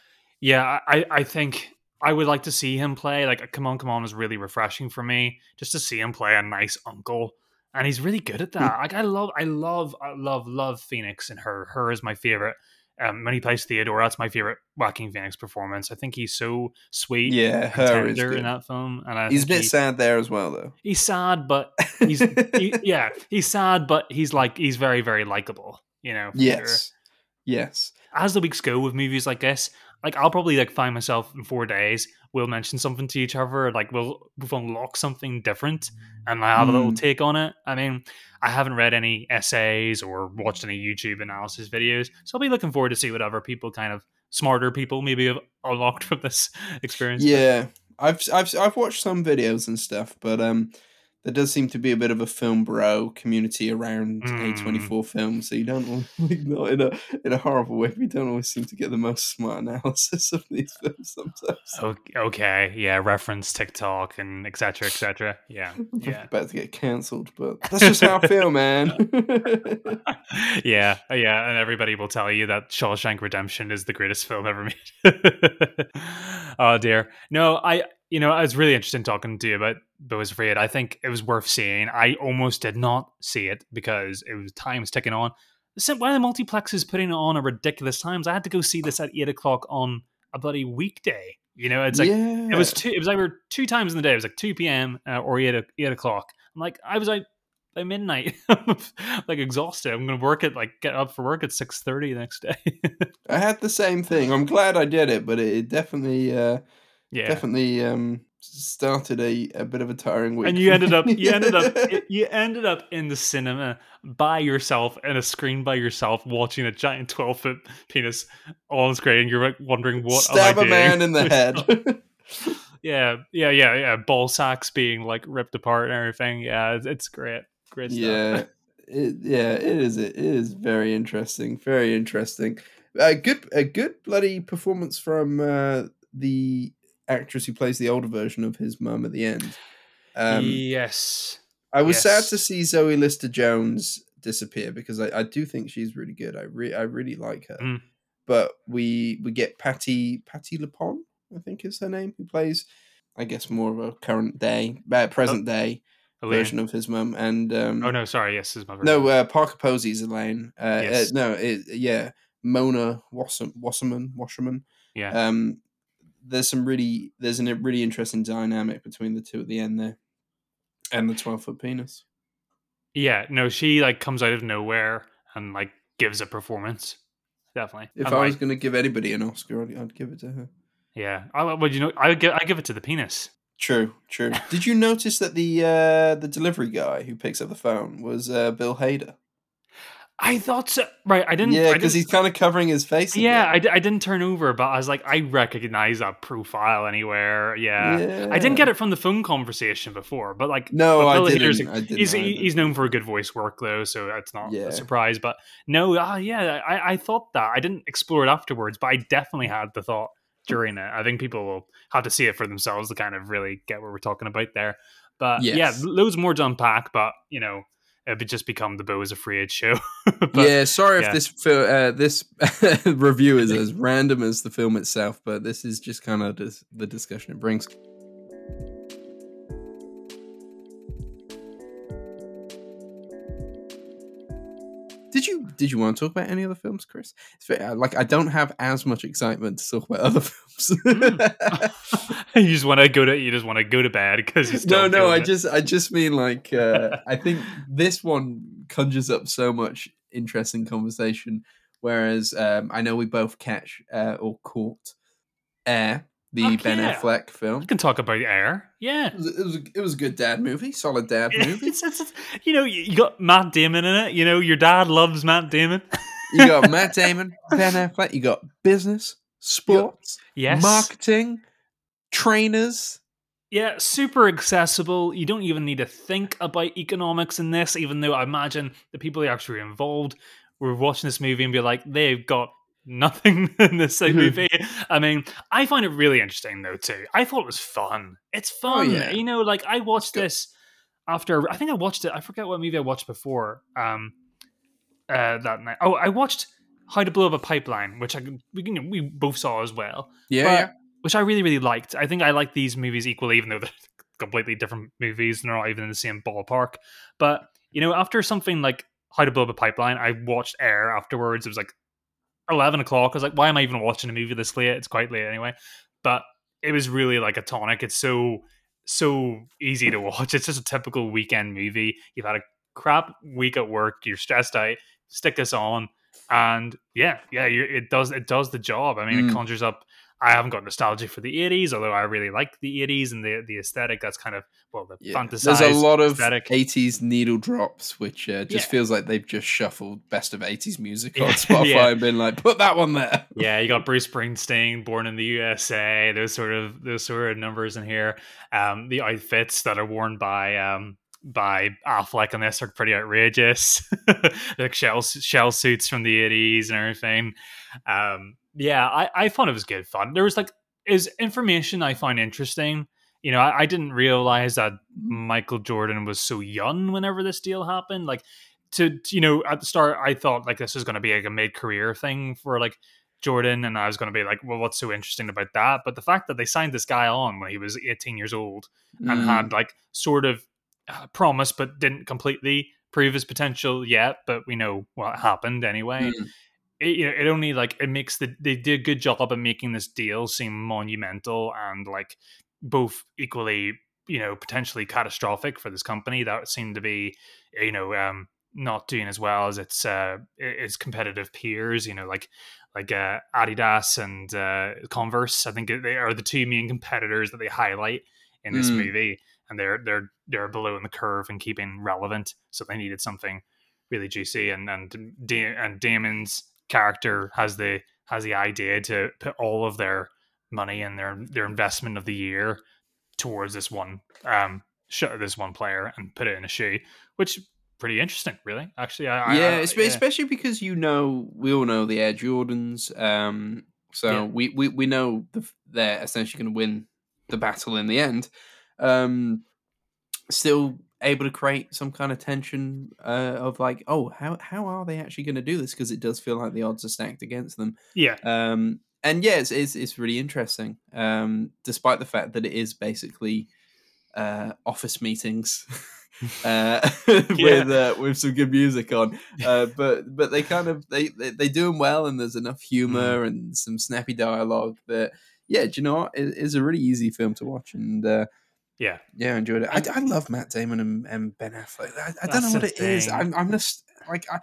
[SPEAKER 2] yeah, I, I think I would like to see him play. Like, come on, come on, is really refreshing for me just to see him play a nice uncle, and he's really good at that. Mm. like, I love, I love, I love, love Phoenix and her. Her is my favorite. Um, when he plays Theodore, that's my favorite Joaquin Phoenix performance. I think he's so sweet,
[SPEAKER 1] Yeah,
[SPEAKER 2] and
[SPEAKER 1] her is
[SPEAKER 2] tender in that film, and I
[SPEAKER 1] He's a bit
[SPEAKER 2] he-
[SPEAKER 1] sad there as well, though.
[SPEAKER 2] he's sad, but he's he, yeah, he's sad, but he's like he's very very likable. You know. for sure.
[SPEAKER 1] yes, yes.
[SPEAKER 2] As the weeks go with movies like this, like I'll probably like find myself in four days. We'll mention something to each other, like we'll we'll unlock something different, and I have a little
[SPEAKER 1] Mm.
[SPEAKER 2] take on it. I mean, I haven't read any essays or watched any YouTube analysis videos, so I'll be looking forward to see whatever people kind of smarter people maybe have unlocked from this experience.
[SPEAKER 1] Yeah, I've I've I've watched some videos and stuff, but um, there does seem to be a bit of a film bro community around
[SPEAKER 2] Mm.
[SPEAKER 1] A twenty four films, so you don't al- like, not in a in a horrible way. We don't always seem to get the most smart analysis of these films sometimes.
[SPEAKER 2] Okay, yeah, reference TikTok and etc. etc. Yeah, yeah.
[SPEAKER 1] about to get cancelled, but that's just how I feel, man.
[SPEAKER 2] yeah, yeah, and everybody will tell you that Shawshank Redemption is the greatest film ever made. oh dear, no, I, you know, I was really interested in talking to you about Beau's Afraid. I think it was worth seeing. I almost did not see it because it was time was ticking on. One of the multiplexes putting it on at ridiculous times. I had to go see this at eight o'clock on a bloody weekday. You know, it's like
[SPEAKER 1] yeah,
[SPEAKER 2] it was two. It was either two times in the day. It was like two p.m. Uh, or eight o'clock. I'm like, I was like by midnight, like exhausted. I'm gonna work at like get up for work at six thirty the next day.
[SPEAKER 1] I had the same thing. I'm glad I did it, but it, it definitely, uh,
[SPEAKER 2] yeah,
[SPEAKER 1] definitely um, started a, a bit of a tiring week.
[SPEAKER 2] and you ended up you ended up you ended up in the cinema by yourself in a screen by yourself watching a giant twelve foot penis on screen. And you're like wondering what
[SPEAKER 1] stab a man in the head.
[SPEAKER 2] yeah, yeah, yeah, yeah. Ball sacks being like ripped apart and everything. Yeah, it's, it's great, great stuff.
[SPEAKER 1] yeah, it, yeah, it is. It is very interesting. Very interesting. A good, a good bloody performance from uh, the actress who plays the older version of his mum at the end. Um,
[SPEAKER 2] yes.
[SPEAKER 1] I was sad to see Zoe Lister Jones disappear because I, I do think she's really good. I re- I really like her.
[SPEAKER 2] Mm.
[SPEAKER 1] But we we get Patty Patti LuPone, I think is her name, who plays I guess more of a current day, uh, present day
[SPEAKER 2] Elaine.
[SPEAKER 1] version of his mum. And um,
[SPEAKER 2] Oh no, sorry. Yes, his mother.
[SPEAKER 1] no, uh, Parker Posey's Elaine. Uh,
[SPEAKER 2] Yes.
[SPEAKER 1] uh, no, it, yeah, Mona Wassam, Wasserman, Wasserman.
[SPEAKER 2] yeah,
[SPEAKER 1] Um, there's some really there's a really interesting dynamic between the two at the end there, and the twelve foot penis.
[SPEAKER 2] yeah. No, she like comes out of nowhere and like gives a performance. Definitely.
[SPEAKER 1] If
[SPEAKER 2] And,
[SPEAKER 1] I
[SPEAKER 2] like,
[SPEAKER 1] was going to give anybody an Oscar, I'd, I'd give it to her.
[SPEAKER 2] yeah. I, well, you know, I give I give it to the penis.
[SPEAKER 1] True, true. Did you notice that the uh, the delivery guy who picks up the phone was uh, Bill Hader?
[SPEAKER 2] I thought so. Right. I didn't.
[SPEAKER 1] Yeah, because he's kind of covering his face.
[SPEAKER 2] Yeah, I, I didn't turn over, but I was like, I recognize that profile anywhere. Yeah. I didn't get it from the phone conversation before, but like,
[SPEAKER 1] No, I didn't. I didn't.
[SPEAKER 2] he's he's known for a good voice work though, so that's not
[SPEAKER 1] Yeah.
[SPEAKER 2] a surprise. But no, ah, yeah, I, I thought that I didn't explore it afterwards, but I definitely had the thought during it. I think people will have to see it for themselves to kind of really get what we're talking about there. But yeah, loads more to unpack. But you know, it just become the Beau is afraid show. but,
[SPEAKER 1] yeah, sorry
[SPEAKER 2] yeah.
[SPEAKER 1] if this fil- uh, this review is as random as the film itself, but this is just kind of dis- the discussion it brings. Did you did you want to talk about any other films, Kris? It's very, uh, like I don't have as much excitement to talk about other films.
[SPEAKER 2] you just want to go to you just want to go to bed because you
[SPEAKER 1] no, no, I
[SPEAKER 2] it.
[SPEAKER 1] just I just mean like uh, I think this one conjures up so much interesting conversation. Whereas um, I know we both catch uh, or caught Air, the
[SPEAKER 2] Fuck
[SPEAKER 1] Ben
[SPEAKER 2] yeah.
[SPEAKER 1] Affleck
[SPEAKER 2] film.
[SPEAKER 1] film.
[SPEAKER 2] can talk about Air. Yeah.
[SPEAKER 1] It was, it was, it was a good dad movie, solid dad movie.
[SPEAKER 2] It's, it's, it's- you know, you you got Matt Damon in it. You know, your dad loves Matt Damon.
[SPEAKER 1] You got Matt Damon, Ben Affleck. You got business, sports,
[SPEAKER 2] Yes.
[SPEAKER 1] marketing, trainers.
[SPEAKER 2] Yeah, super accessible. You don't even need to think about economics in this, even though I imagine the people who are actually involved were watching this movie and be like, they've got nothing in this
[SPEAKER 1] Mhm.
[SPEAKER 2] movie. I mean, I find it really interesting though too. I thought it was fun. It's fun.
[SPEAKER 1] yeah.
[SPEAKER 2] You know, like I watched this after I think I watched it. I forget what movie I watched before. Um uh that night. Oh, I watched How to Blow Up a Pipeline, which I we, you know, we both saw as well
[SPEAKER 1] Yeah,
[SPEAKER 2] but-
[SPEAKER 1] yeah.
[SPEAKER 2] which I really really liked. I think I like these movies equally, even though they're completely different movies and they're not even in the same ballpark. But you know, after something like How to Blow Up a Pipeline, I watched Air afterwards. It was like eleven o'clock. I was like, why am I even watching a movie this late? It's quite late anyway. But it was really like a tonic. It's so so easy to watch. It's just a typical weekend movie. You've had a crap week at work. You're stressed out. Stick this on, and yeah, yeah, it does it does the job. I mean,
[SPEAKER 1] Mm.
[SPEAKER 2] it conjures up. I haven't got nostalgia for the '80s, although I really like the '80s and the the aesthetic. That's kind of well, the
[SPEAKER 1] Yeah. There's a lot of
[SPEAKER 2] aesthetic.
[SPEAKER 1] 80s needle drops, which uh, just
[SPEAKER 2] Yeah.
[SPEAKER 1] feels like they've just shuffled best of 80s music on
[SPEAKER 2] Yeah.
[SPEAKER 1] Spotify
[SPEAKER 2] Yeah.
[SPEAKER 1] and been like, put that one there.
[SPEAKER 2] Yeah, you got Bruce Springsteen, born in the USA. Those sort of those sort of numbers in here. Um, the outfits that are worn by um by Affleck in this are pretty outrageous. like shell shell suits from the eighties and everything. Um, yeah, I I thought it was good fun. There was like is information I find interesting. You know, I, I didn't realize that Michael Jordan was so young whenever this deal happened. Like to, to, you know, at the start I thought like this was going to be like a mid career thing for like Jordan, and I was going to be like, well, what's so interesting about that? But the fact that they signed this guy on when he was 18 years old and
[SPEAKER 1] Mm.
[SPEAKER 2] had like sort of uh, promise, but didn't completely prove his potential yet. But we know what happened anyway.
[SPEAKER 1] Mm.
[SPEAKER 2] It, you know, it only like it makes the they did a good job at making this deal seem monumental and like both equally, you know, potentially catastrophic for this company that seemed to be, you know, um, not doing as well as its uh its competitive peers. You know, like like uh, Adidas and uh, Converse. I think they are the two main competitors that they highlight in this
[SPEAKER 1] Mm.
[SPEAKER 2] movie, and they're they're they're below in the curve and keeping relevant. So they needed something really juicy, and and da- and Damon's character has the has the idea to put all of their money and their their investment of the year towards this one um sh- this one player and put it in a shoe, which pretty interesting, really. Actually, I, I-
[SPEAKER 1] yeah,
[SPEAKER 2] I,
[SPEAKER 1] espe- especially because you know we all know the Air Jordans, um, so
[SPEAKER 2] Yeah.
[SPEAKER 1] we, we we know the, they're essentially going to win the battle in the end. Um, still able to create some kind of tension uh, of like, oh, how how are they actually going to do this? Because it does feel like the odds are stacked against them.
[SPEAKER 2] yeah,
[SPEAKER 1] Um, and yeah, it's, it's it's really interesting, um, despite the fact that it is basically uh, office meetings uh, with uh, with some good music on. Uh, but but they kind of they they, they do them well, and there's enough humor and some snappy dialogue that yeah, do you know what? It, it's a really easy film to watch, and uh,
[SPEAKER 2] yeah.
[SPEAKER 1] yeah, I enjoyed it. I, I love Matt Damon and, and Ben Affleck. I, I don't know what it is.
[SPEAKER 2] thing.
[SPEAKER 1] I'm I'm just like I.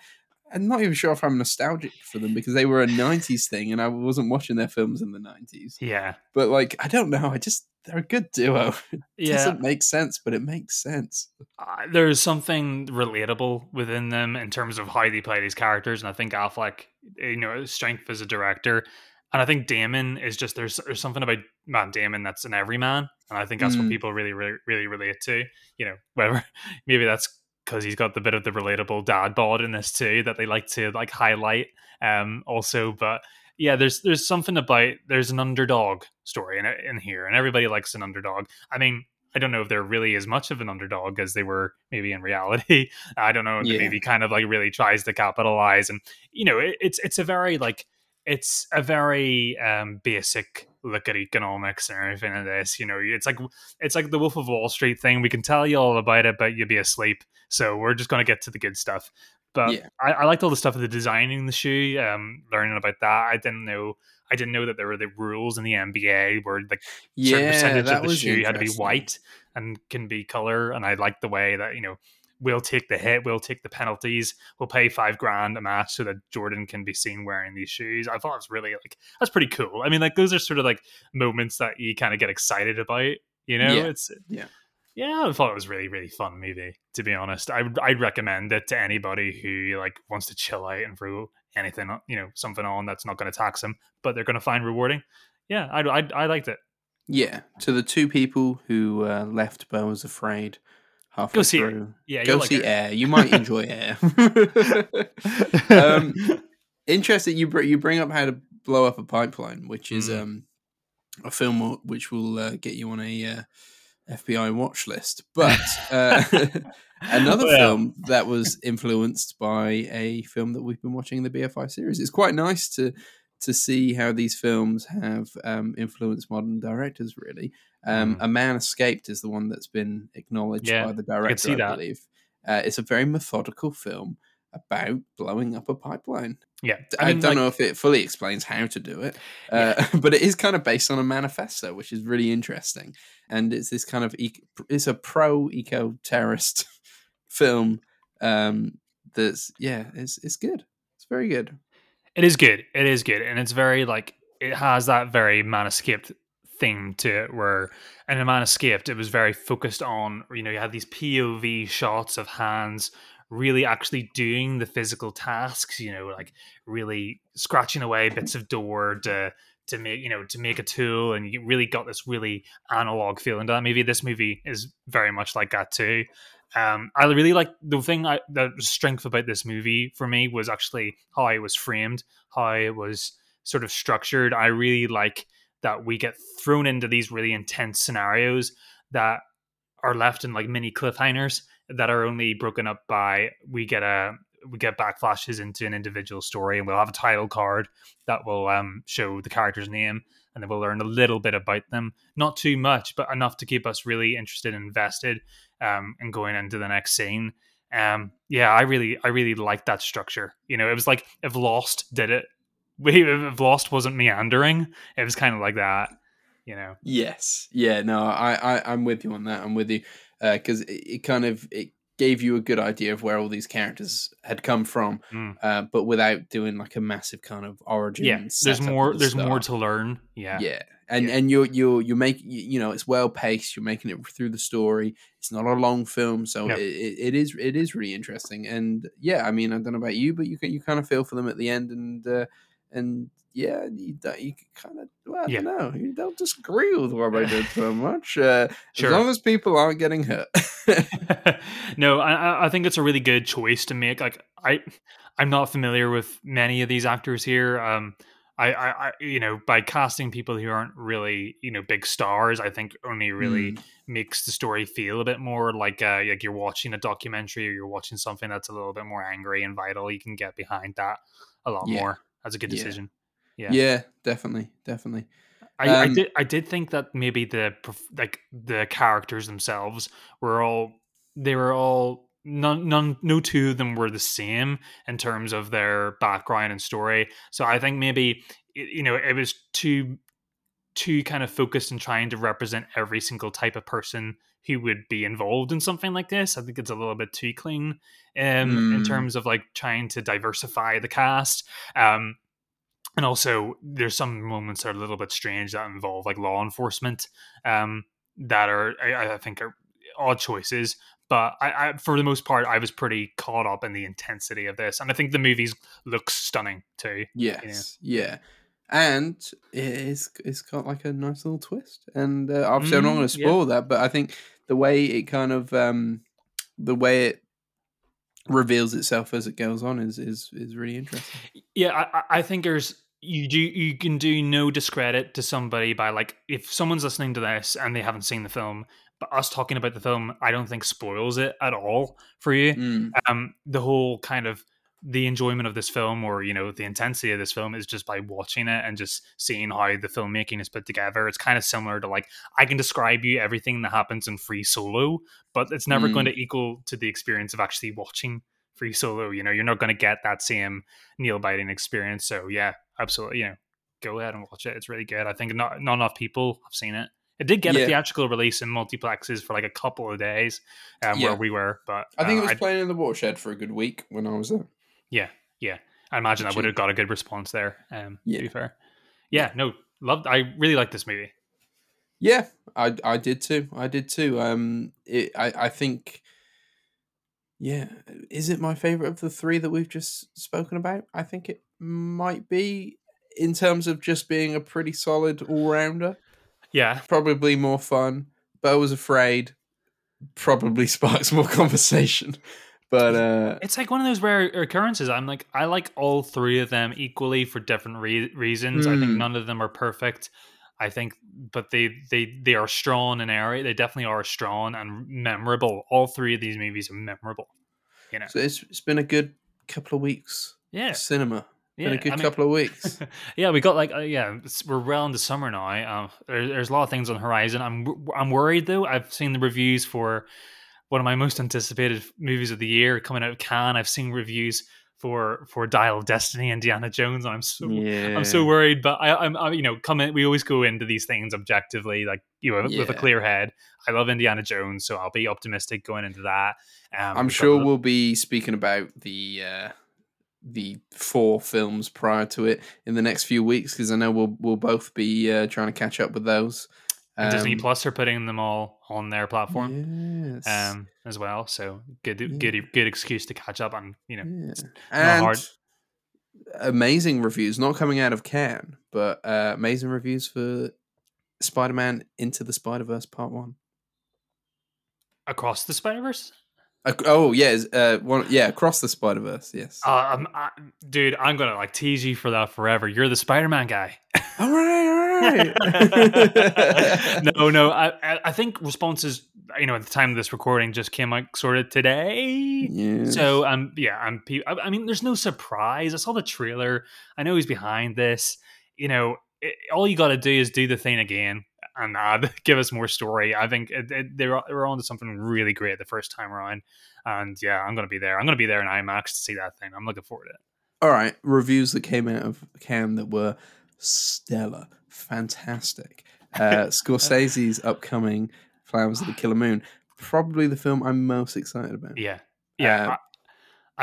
[SPEAKER 1] I'm not even sure if I'm nostalgic for them because they were a '90s thing, and I wasn't watching their films in the '90s.
[SPEAKER 2] Yeah,
[SPEAKER 1] But like, I don't know. I just they're a good duo. It
[SPEAKER 2] yeah.
[SPEAKER 1] doesn't make sense, but it makes sense.
[SPEAKER 2] uh, there's something relatable within them in terms of how they play these characters, and I think Affleck, you know, strength as a director, and I think Damon is just there's there's something about Matt Damon that's an everyman, and I think that's what
[SPEAKER 1] Mm.
[SPEAKER 2] people really really really relate to. You know, whether maybe that's because he's got the bit of the relatable dad bod in this too that they like to like highlight. Um, also, but yeah, there's there's something about there's an underdog story in in here, and everybody likes an underdog. I mean, I don't know if they're really as much of an underdog as they were maybe in reality. I don't know if the
[SPEAKER 1] Yeah.
[SPEAKER 2] movie kind of like really tries to capitalize, and you know, it, it's it's a very like it's a very um basic look at economics and everything in this. You know, it's like it's like the Wolf of Wall Street thing. We can tell you all about it, but you'll be asleep. So we're just gonna get to the good stuff. But
[SPEAKER 1] Yeah.
[SPEAKER 2] I, I liked all the stuff of the designing the shoe, um, learning about that. I didn't know I didn't know that there were the rules in the NBA where like certain percentage of the shoe had to be white and can be color. And I liked the way that you know we'll take the hit, we'll take the penalties, we'll pay five grand a match so that Jordan can be seen wearing these shoes. I thought it was really like that's pretty cool. I mean, like those are sort of like moments that you kind of get excited about. You know,
[SPEAKER 1] Yeah.
[SPEAKER 2] it's
[SPEAKER 1] Yeah.
[SPEAKER 2] yeah. I thought it was a really really fun movie. To be honest, I would I'd recommend it to anybody who like wants to chill out and throw anything you know something on that's not going to tax them, but they're going to find rewarding. Yeah, I, I I liked it.
[SPEAKER 1] Yeah. To the two people who uh, left Beau was afraid halfway
[SPEAKER 2] Go see it. Yeah,
[SPEAKER 1] Go
[SPEAKER 2] like
[SPEAKER 1] see
[SPEAKER 2] it.
[SPEAKER 1] Air. You might enjoy Air. um, interesting. You br- you bring up how to blow up a pipeline, which is
[SPEAKER 2] Mm.
[SPEAKER 1] um, a film which will uh, get you on a uh, FBI watch list. But uh, another
[SPEAKER 2] Well.
[SPEAKER 1] film that was influenced by a film that we've been watching in the BFI series. It's quite nice to to see how these films have um, influenced modern directors. Really, um,
[SPEAKER 2] Mm.
[SPEAKER 1] A Man Escaped is the one that's been acknowledged
[SPEAKER 2] Yeah,
[SPEAKER 1] by the director.
[SPEAKER 2] see
[SPEAKER 1] I believe uh, it's a very methodical film about blowing up a pipeline.
[SPEAKER 2] yeah,
[SPEAKER 1] I,
[SPEAKER 2] mean,
[SPEAKER 1] don't
[SPEAKER 2] like,
[SPEAKER 1] know if it fully explains how to do it, uh, but it is kind of based on a manifesto, which is really interesting. And it's this kind of e- it's a pro eco terrorist film. Um, that's yeah, it's it's good. It's very good.
[SPEAKER 2] It is good. It is good, and it's very like it has that very Man Escaped thing to it, where in Man Escaped, it was very focused on you know you had these POV shots of hands really actually doing the physical tasks. You know, like really scratching away bits of door to to make you know to make a tool, and you really got this really analog feeling to that movie. This movie is very much like that too. Um, I really like the thing. I, the strength about this movie for me was actually how it was framed, how it was sort of structured. I really like that we get thrown into these really intense scenarios that are left in like mini cliffhangers that are only broken up by we get a we get backflashes into an individual story and we'll have a title card that will um, show the character's name and then we'll learn a little bit about them. Not too much but enough to keep us really interested and invested um, and going into the next scene. Um, yeah i really i really like that structure. You know it was like if lost did it if lost wasn't meandering it was kind of like that you know
[SPEAKER 1] Yes, yeah, no, I, I I'm with you on that. I'm with you because it, it kind of it gave you a good idea of where all these characters had come from,
[SPEAKER 2] Mm.
[SPEAKER 1] uh, but without doing like a massive kind of origin.
[SPEAKER 2] yeah there's more
[SPEAKER 1] the
[SPEAKER 2] there's more to learn yeah
[SPEAKER 1] yeah and
[SPEAKER 2] Yeah.
[SPEAKER 1] and you're you're you make you, know it's well paced you're making it through the story it's not a long film so it, it, it is it is really interesting and yeah i mean i don't know about you but you can you kind of feel for them at the end and uh, and yeah you, you kind of well, i
[SPEAKER 2] Yeah.
[SPEAKER 1] don't know you don't disagree with what i did so much uh,
[SPEAKER 2] Sure.
[SPEAKER 1] as long as people aren't getting hurt
[SPEAKER 2] no, I, I- I think it's a really good choice to make. Like I, I'm not familiar with many of these actors here. Um, I, I, I, you know, by casting people who aren't really, you know, big stars, I think only really
[SPEAKER 1] Mm.
[SPEAKER 2] makes the story feel a bit more like, uh, like you're watching a documentary or you're watching something that's a little bit more angry and vital. You can get behind that a lot
[SPEAKER 1] Yeah.
[SPEAKER 2] more. That's a good decision.
[SPEAKER 1] yeah.
[SPEAKER 2] Yeah.
[SPEAKER 1] definitely definitely
[SPEAKER 2] I, I
[SPEAKER 1] Um,
[SPEAKER 2] did I did think that maybe the like the characters themselves were all they were all none none no two of them were the same in terms of their background and story. So I think maybe you know it was too too kind of focused in trying to represent every single type of person who would be involved in something like this. I think it's a little bit too clean um, in
[SPEAKER 1] Mm.
[SPEAKER 2] terms of like trying to diversify the cast. Um, and also there's some moments that are a little bit strange that involve like law enforcement um that are i, I think are odd choices but I, I for the most part i was pretty caught up in the intensity of this and i think the movies looks stunning too
[SPEAKER 1] Yes, yeah. And it's it's got like a nice little twist. And uh, obviously, I'm not
[SPEAKER 2] Mm,
[SPEAKER 1] going to
[SPEAKER 2] yeah.
[SPEAKER 1] spoil that, but I think the way it kind of um, the way it reveals itself as it goes on is is is really interesting.
[SPEAKER 2] yeah I, I- I think there's you do you can do no discredit to somebody by like if someone's listening to this and they haven't seen the film but us talking about the film i don't think spoils it at all for you
[SPEAKER 1] Mm,
[SPEAKER 2] um the whole kind of the enjoyment of this film or you know the intensity of this film is just by watching it and just seeing how the filmmaking is put together it's kind of similar to like i can describe you everything that happens in free solo but it's never
[SPEAKER 1] Mm.
[SPEAKER 2] going to equal to the experience of actually watching free solo you know you're not going to get that same nail biting experience so yeah absolutely you know go ahead and watch it it's really good i think not not enough people have seen it It did get
[SPEAKER 1] Yeah.
[SPEAKER 2] a theatrical release in multiplexes for like a couple of days um,
[SPEAKER 1] Yeah.
[SPEAKER 2] where we were, but
[SPEAKER 1] I think
[SPEAKER 2] uh,
[SPEAKER 1] it was
[SPEAKER 2] I,
[SPEAKER 1] playing in the watershed for a good week when I was there.
[SPEAKER 2] Yeah, yeah. I imagine I would have got a good response there. Um,
[SPEAKER 1] Yeah.
[SPEAKER 2] To be fair, yeah, no, loved. I really like this movie.
[SPEAKER 1] Yeah, I I did too. I did too. Um, it, I I think, yeah, is it my favorite of the three that we've just spoken about? I think it might be in terms of just being a pretty solid all rounder.
[SPEAKER 2] Yeah,
[SPEAKER 1] Probably more fun. Beau was afraid. Probably sparks more conversation, but uh,
[SPEAKER 2] it's like one of those rare occurrences. I'm like, I like all three of them equally for different re- reasons. I think
[SPEAKER 1] Hmm.
[SPEAKER 2] none of them are perfect. I think, but they they they are strong in area. They definitely are strong and memorable. All three of these movies are memorable. You know,
[SPEAKER 1] so it's it's been a good couple of weeks.
[SPEAKER 2] yeah,
[SPEAKER 1] cinema.
[SPEAKER 2] yeah.
[SPEAKER 1] Been a good
[SPEAKER 2] I mean-
[SPEAKER 1] couple of weeks.
[SPEAKER 2] yeah, we got like uh, yeah, it's, we're well into summer now. Uh, there, there's a lot of things on the horizon. I'm I'm worried though. I've seen the reviews for one of my most anticipated movies of the year coming out of Cannes. I've seen reviews for for Dial of Destiny, Indiana Jones, and I'm so
[SPEAKER 1] yeah,
[SPEAKER 2] I'm so worried. But I, I'm I, you know come in. We always go into these things objectively, like you know with a clear head. I love Indiana Jones, so I'll be optimistic going into that. Um,
[SPEAKER 1] I'm sure we'll be speaking about the uh, the four films prior to it in the next few weeks because I know we'll we'll both be uh, trying to catch up with those.
[SPEAKER 2] And Disney
[SPEAKER 1] Um,
[SPEAKER 2] Plus are putting them all on their platform.
[SPEAKER 1] yes,
[SPEAKER 2] um, as well. So good,
[SPEAKER 1] Yeah.
[SPEAKER 2] good, good excuse to catch up on. You know,
[SPEAKER 1] yeah.
[SPEAKER 2] hard.
[SPEAKER 1] amazing reviews, not coming out of Cannes, but uh, amazing reviews for Spider-Man Into the Spider-Verse Part One.
[SPEAKER 2] across the Spider Verse.
[SPEAKER 1] Oh yeah, uh, one yeah, across the Spider Verse. Yes.
[SPEAKER 2] Uh, um, I, dude, I'm gonna like tease you for that forever. You're the Spider Man guy.
[SPEAKER 1] all right, all right.
[SPEAKER 2] no, no. I, I- think responses, you know, at the time of this recording, just came out sort of today.
[SPEAKER 1] Yes.
[SPEAKER 2] So um, yeah, I'm. I mean, there's no surprise. I saw the trailer. I know he's behind this. You know, it, all you got to do is do the thing again and add, give us more story. I think it, it, they were, they're on to something really great the first time around. And yeah, I'm gonna be there. I'm gonna be there in IMAX to see that thing. I'm looking forward to it.
[SPEAKER 1] all right, reviews that came out of Cannes that were stellar, fantastic. Uh, Scorsese's upcoming Flowers of the Killer Moon, probably the film I'm most excited about.
[SPEAKER 2] Yeah, yeah.
[SPEAKER 1] Uh,
[SPEAKER 2] I,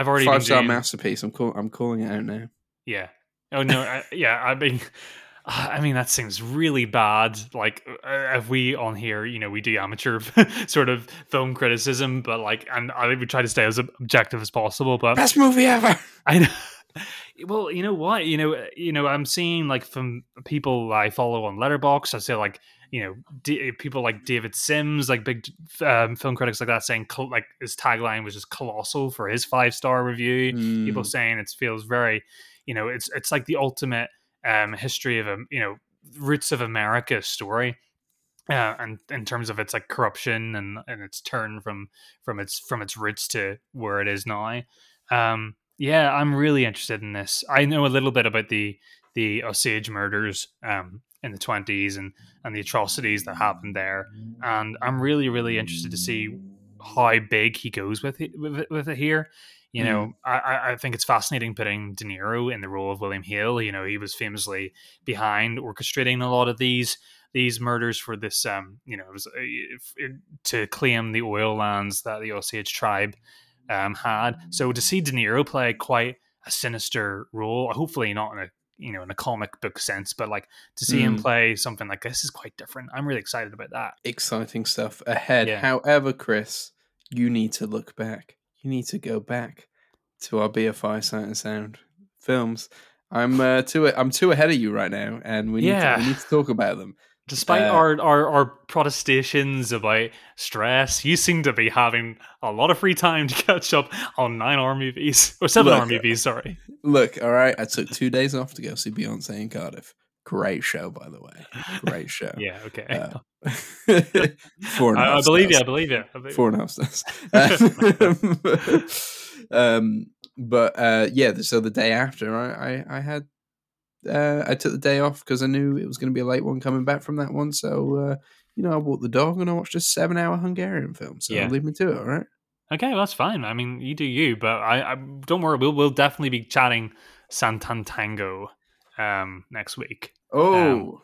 [SPEAKER 2] I've already
[SPEAKER 1] five star
[SPEAKER 2] doing-
[SPEAKER 1] masterpiece. I'm call- I'm calling it out now.
[SPEAKER 2] Yeah. Oh no. I, yeah. I mean, I mean that seems really bad. Like uh, if we on here, you know, we do amateur sort of film criticism, but like, and I we try to stay as objective as possible. But
[SPEAKER 1] Best movie ever.
[SPEAKER 2] I know. Well, you know what? You know, you know, I'm seeing like from people I follow on Letterboxd. I say like, you know, D- people like David Sims, like big um, film critics like that, saying col- like his tagline was just colossal for his five star review people
[SPEAKER 1] Mm,
[SPEAKER 2] saying it feels very you know it's it's like the ultimate um history of a you know roots of america story uh, and in terms of its like corruption and and its turn from from its from its roots to where it is now. Um yeah i'm really interested in this. I know a little bit about the the osage murders um in the 20s and and the atrocities that happened there and i'm really really interested to see how big he goes with it, with it, with it here you know, I- I, I think it's fascinating putting De Niro in the role of William Hill. You know, he was famously behind orchestrating a lot of these these murders for this. Um, you know, it was uh, to claim the oil lands that the Osage tribe um had. So to see De Niro play quite a sinister role, hopefully not in a you know in a comic book sense, but like to see him
[SPEAKER 1] Mm.
[SPEAKER 2] play something like this is quite different. I'm really excited about that.
[SPEAKER 1] exciting stuff ahead.
[SPEAKER 2] Yeah.
[SPEAKER 1] However, Kris, you need to look back. You need to go back to our BFI Sight and Sound films. I'm uh, too I'm too ahead of you right now, and we need
[SPEAKER 2] Yeah.
[SPEAKER 1] to, we need to talk about them.
[SPEAKER 2] Despite
[SPEAKER 1] Uh,
[SPEAKER 2] our, our, our protestations about stress, you seem to be having a lot of free time to catch up on nine hour movies or seven hour
[SPEAKER 1] Look,
[SPEAKER 2] movies. Sorry.
[SPEAKER 1] Look, all right, I took two days off to go see Beyonce in Cardiff. Great show, by the way. Great show.
[SPEAKER 2] Yeah. Okay.
[SPEAKER 1] Uh, four I, a
[SPEAKER 2] I, I
[SPEAKER 1] half
[SPEAKER 2] believe you. I believe you. I believe
[SPEAKER 1] four and a half stars. um, but uh, yeah, so the day after, I I, I had uh, I took the day off because I knew it was going to be a late one coming back from that one. So uh, you know, I walked the dog and I watched a seven-hour Hungarian film. So
[SPEAKER 2] Yeah.
[SPEAKER 1] leave me to it, all right?
[SPEAKER 2] Okay, well, that's fine. I mean, you do you, but I, I don't worry. We'll we'll definitely be chatting Satantango um, next week.
[SPEAKER 1] Oh,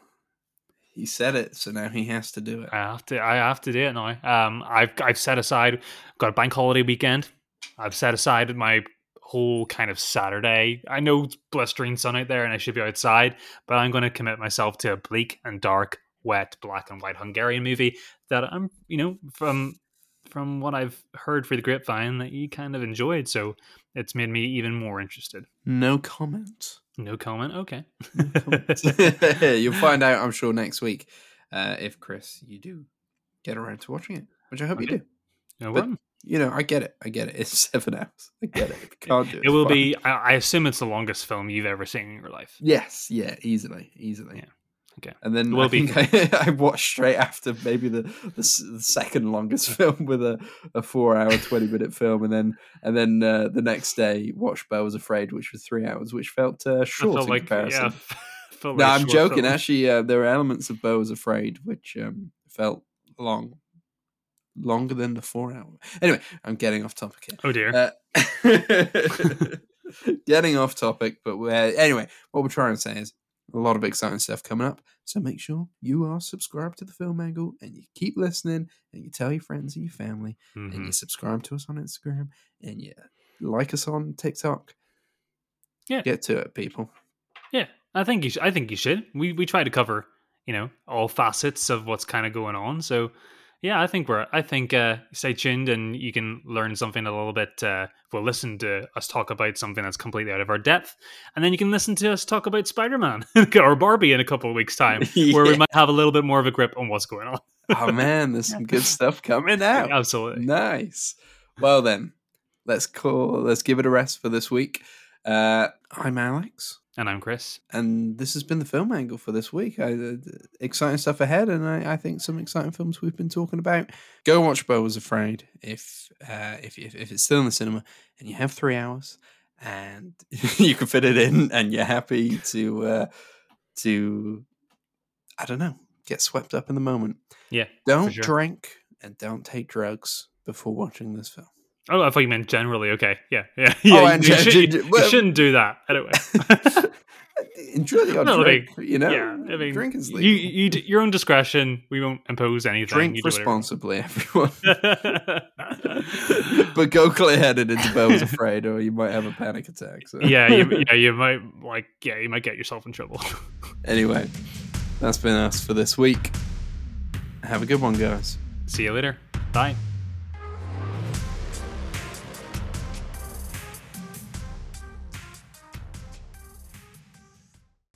[SPEAKER 1] He said it, so now he has to do it.
[SPEAKER 2] I have to. I have to do it now. Um, I've I've set aside. Got a bank holiday weekend. I've set aside my whole kind of Saturday. I know it's blistering sun out there, and I should be outside, but I'm going to commit myself to a bleak and dark, wet, black and white Hungarian movie that I'm, you know, from from what I've heard for the grapevine that you kind of enjoyed. So it's made me even more interested.
[SPEAKER 1] No comment.
[SPEAKER 2] No comment. Okay.
[SPEAKER 1] You'll find out, I'm sure, next week uh, if Kris, you do get around to watching it, which I hope
[SPEAKER 2] Okay.
[SPEAKER 1] you do.
[SPEAKER 2] No
[SPEAKER 1] But-
[SPEAKER 2] problem.
[SPEAKER 1] You know, I get it. I get it. It's seven hours. I get it. If you can't do it,
[SPEAKER 2] It will
[SPEAKER 1] fine.
[SPEAKER 2] be. I, I assume it's the longest film you've ever seen in your life.
[SPEAKER 1] Yes, yeah, easily, easily.
[SPEAKER 2] Yeah. Okay.
[SPEAKER 1] And then I think I, I watched straight after maybe the, the, the second longest film with a, a four hour twenty minute film, and then and then uh, the next day watched Beau Was Afraid, which was three hours, which felt uh, short
[SPEAKER 2] felt
[SPEAKER 1] in
[SPEAKER 2] like
[SPEAKER 1] comparison.
[SPEAKER 2] yeah. felt
[SPEAKER 1] no, I'm joking.
[SPEAKER 2] film.
[SPEAKER 1] Actually, uh, there were elements of Beau Was Afraid which um, felt long, longer than the four hour. Anyway, I'm getting off topic here.
[SPEAKER 2] Oh dear.
[SPEAKER 1] Uh, getting off topic, but we're, anyway, what we're trying to say is a lot of exciting stuff coming up. So make sure you are subscribed to the Film Angle and you keep listening and you tell your friends and your family and
[SPEAKER 2] Mhm.
[SPEAKER 1] you subscribe to us on Instagram and you like us on TikTok.
[SPEAKER 2] Yeah.
[SPEAKER 1] Get to it, people.
[SPEAKER 2] Yeah, I think you. Should, I think you should. We we try to cover you know all facets of what's kind of going on. So yeah, I think we're. I think uh, stay tuned and you can learn something a little bit. Uh, we'll listen to us talk about something that's completely out of our depth, and then you can listen to us talk about Spider Man or Barbie in a couple of weeks' time, where we might have a little bit more of a grip on what's going on.
[SPEAKER 1] Oh man, there's some good stuff coming out.
[SPEAKER 2] Absolutely.
[SPEAKER 1] Nice. Well then, let's call. Let's give it a rest for this week. Uh, I'm Alex.
[SPEAKER 2] And I'm Kris.
[SPEAKER 1] and this has been the film angle for this week. I, uh, exciting stuff ahead, and I, I think some exciting films we've been talking about. Go watch Beau Was Afraid if, uh, if if if it's still in the cinema and you have three hours and you can fit it in, and you're happy to uh, to I don't know get swept up in the moment.
[SPEAKER 2] Yeah.
[SPEAKER 1] Don't
[SPEAKER 2] sure.
[SPEAKER 1] drink and don't take drugs before watching this film.
[SPEAKER 2] Oh, I thought you meant generally. Okay. Yeah. Yeah.
[SPEAKER 1] Oh,
[SPEAKER 2] yeah
[SPEAKER 1] and
[SPEAKER 2] you,
[SPEAKER 1] gen-
[SPEAKER 2] should,
[SPEAKER 1] gen-
[SPEAKER 2] you
[SPEAKER 1] well-
[SPEAKER 2] shouldn't do that. Anyway.
[SPEAKER 1] Enjoy the
[SPEAKER 2] No,
[SPEAKER 1] drink,
[SPEAKER 2] like,
[SPEAKER 1] you know.
[SPEAKER 2] yeah, I mean,
[SPEAKER 1] drink is
[SPEAKER 2] you,
[SPEAKER 1] legal.
[SPEAKER 2] you, d- your own discretion. We won't impose anything.
[SPEAKER 1] drink
[SPEAKER 2] You do whatever you want.
[SPEAKER 1] responsibly, everyone. but go clear headed into Bell's Afraid, or you might have a panic attack. So.
[SPEAKER 2] yeah, you, yeah, you might like, yeah, you might get yourself in trouble.
[SPEAKER 1] Anyway, that's been us for this week. Have a good one, guys.
[SPEAKER 2] See you later. Bye.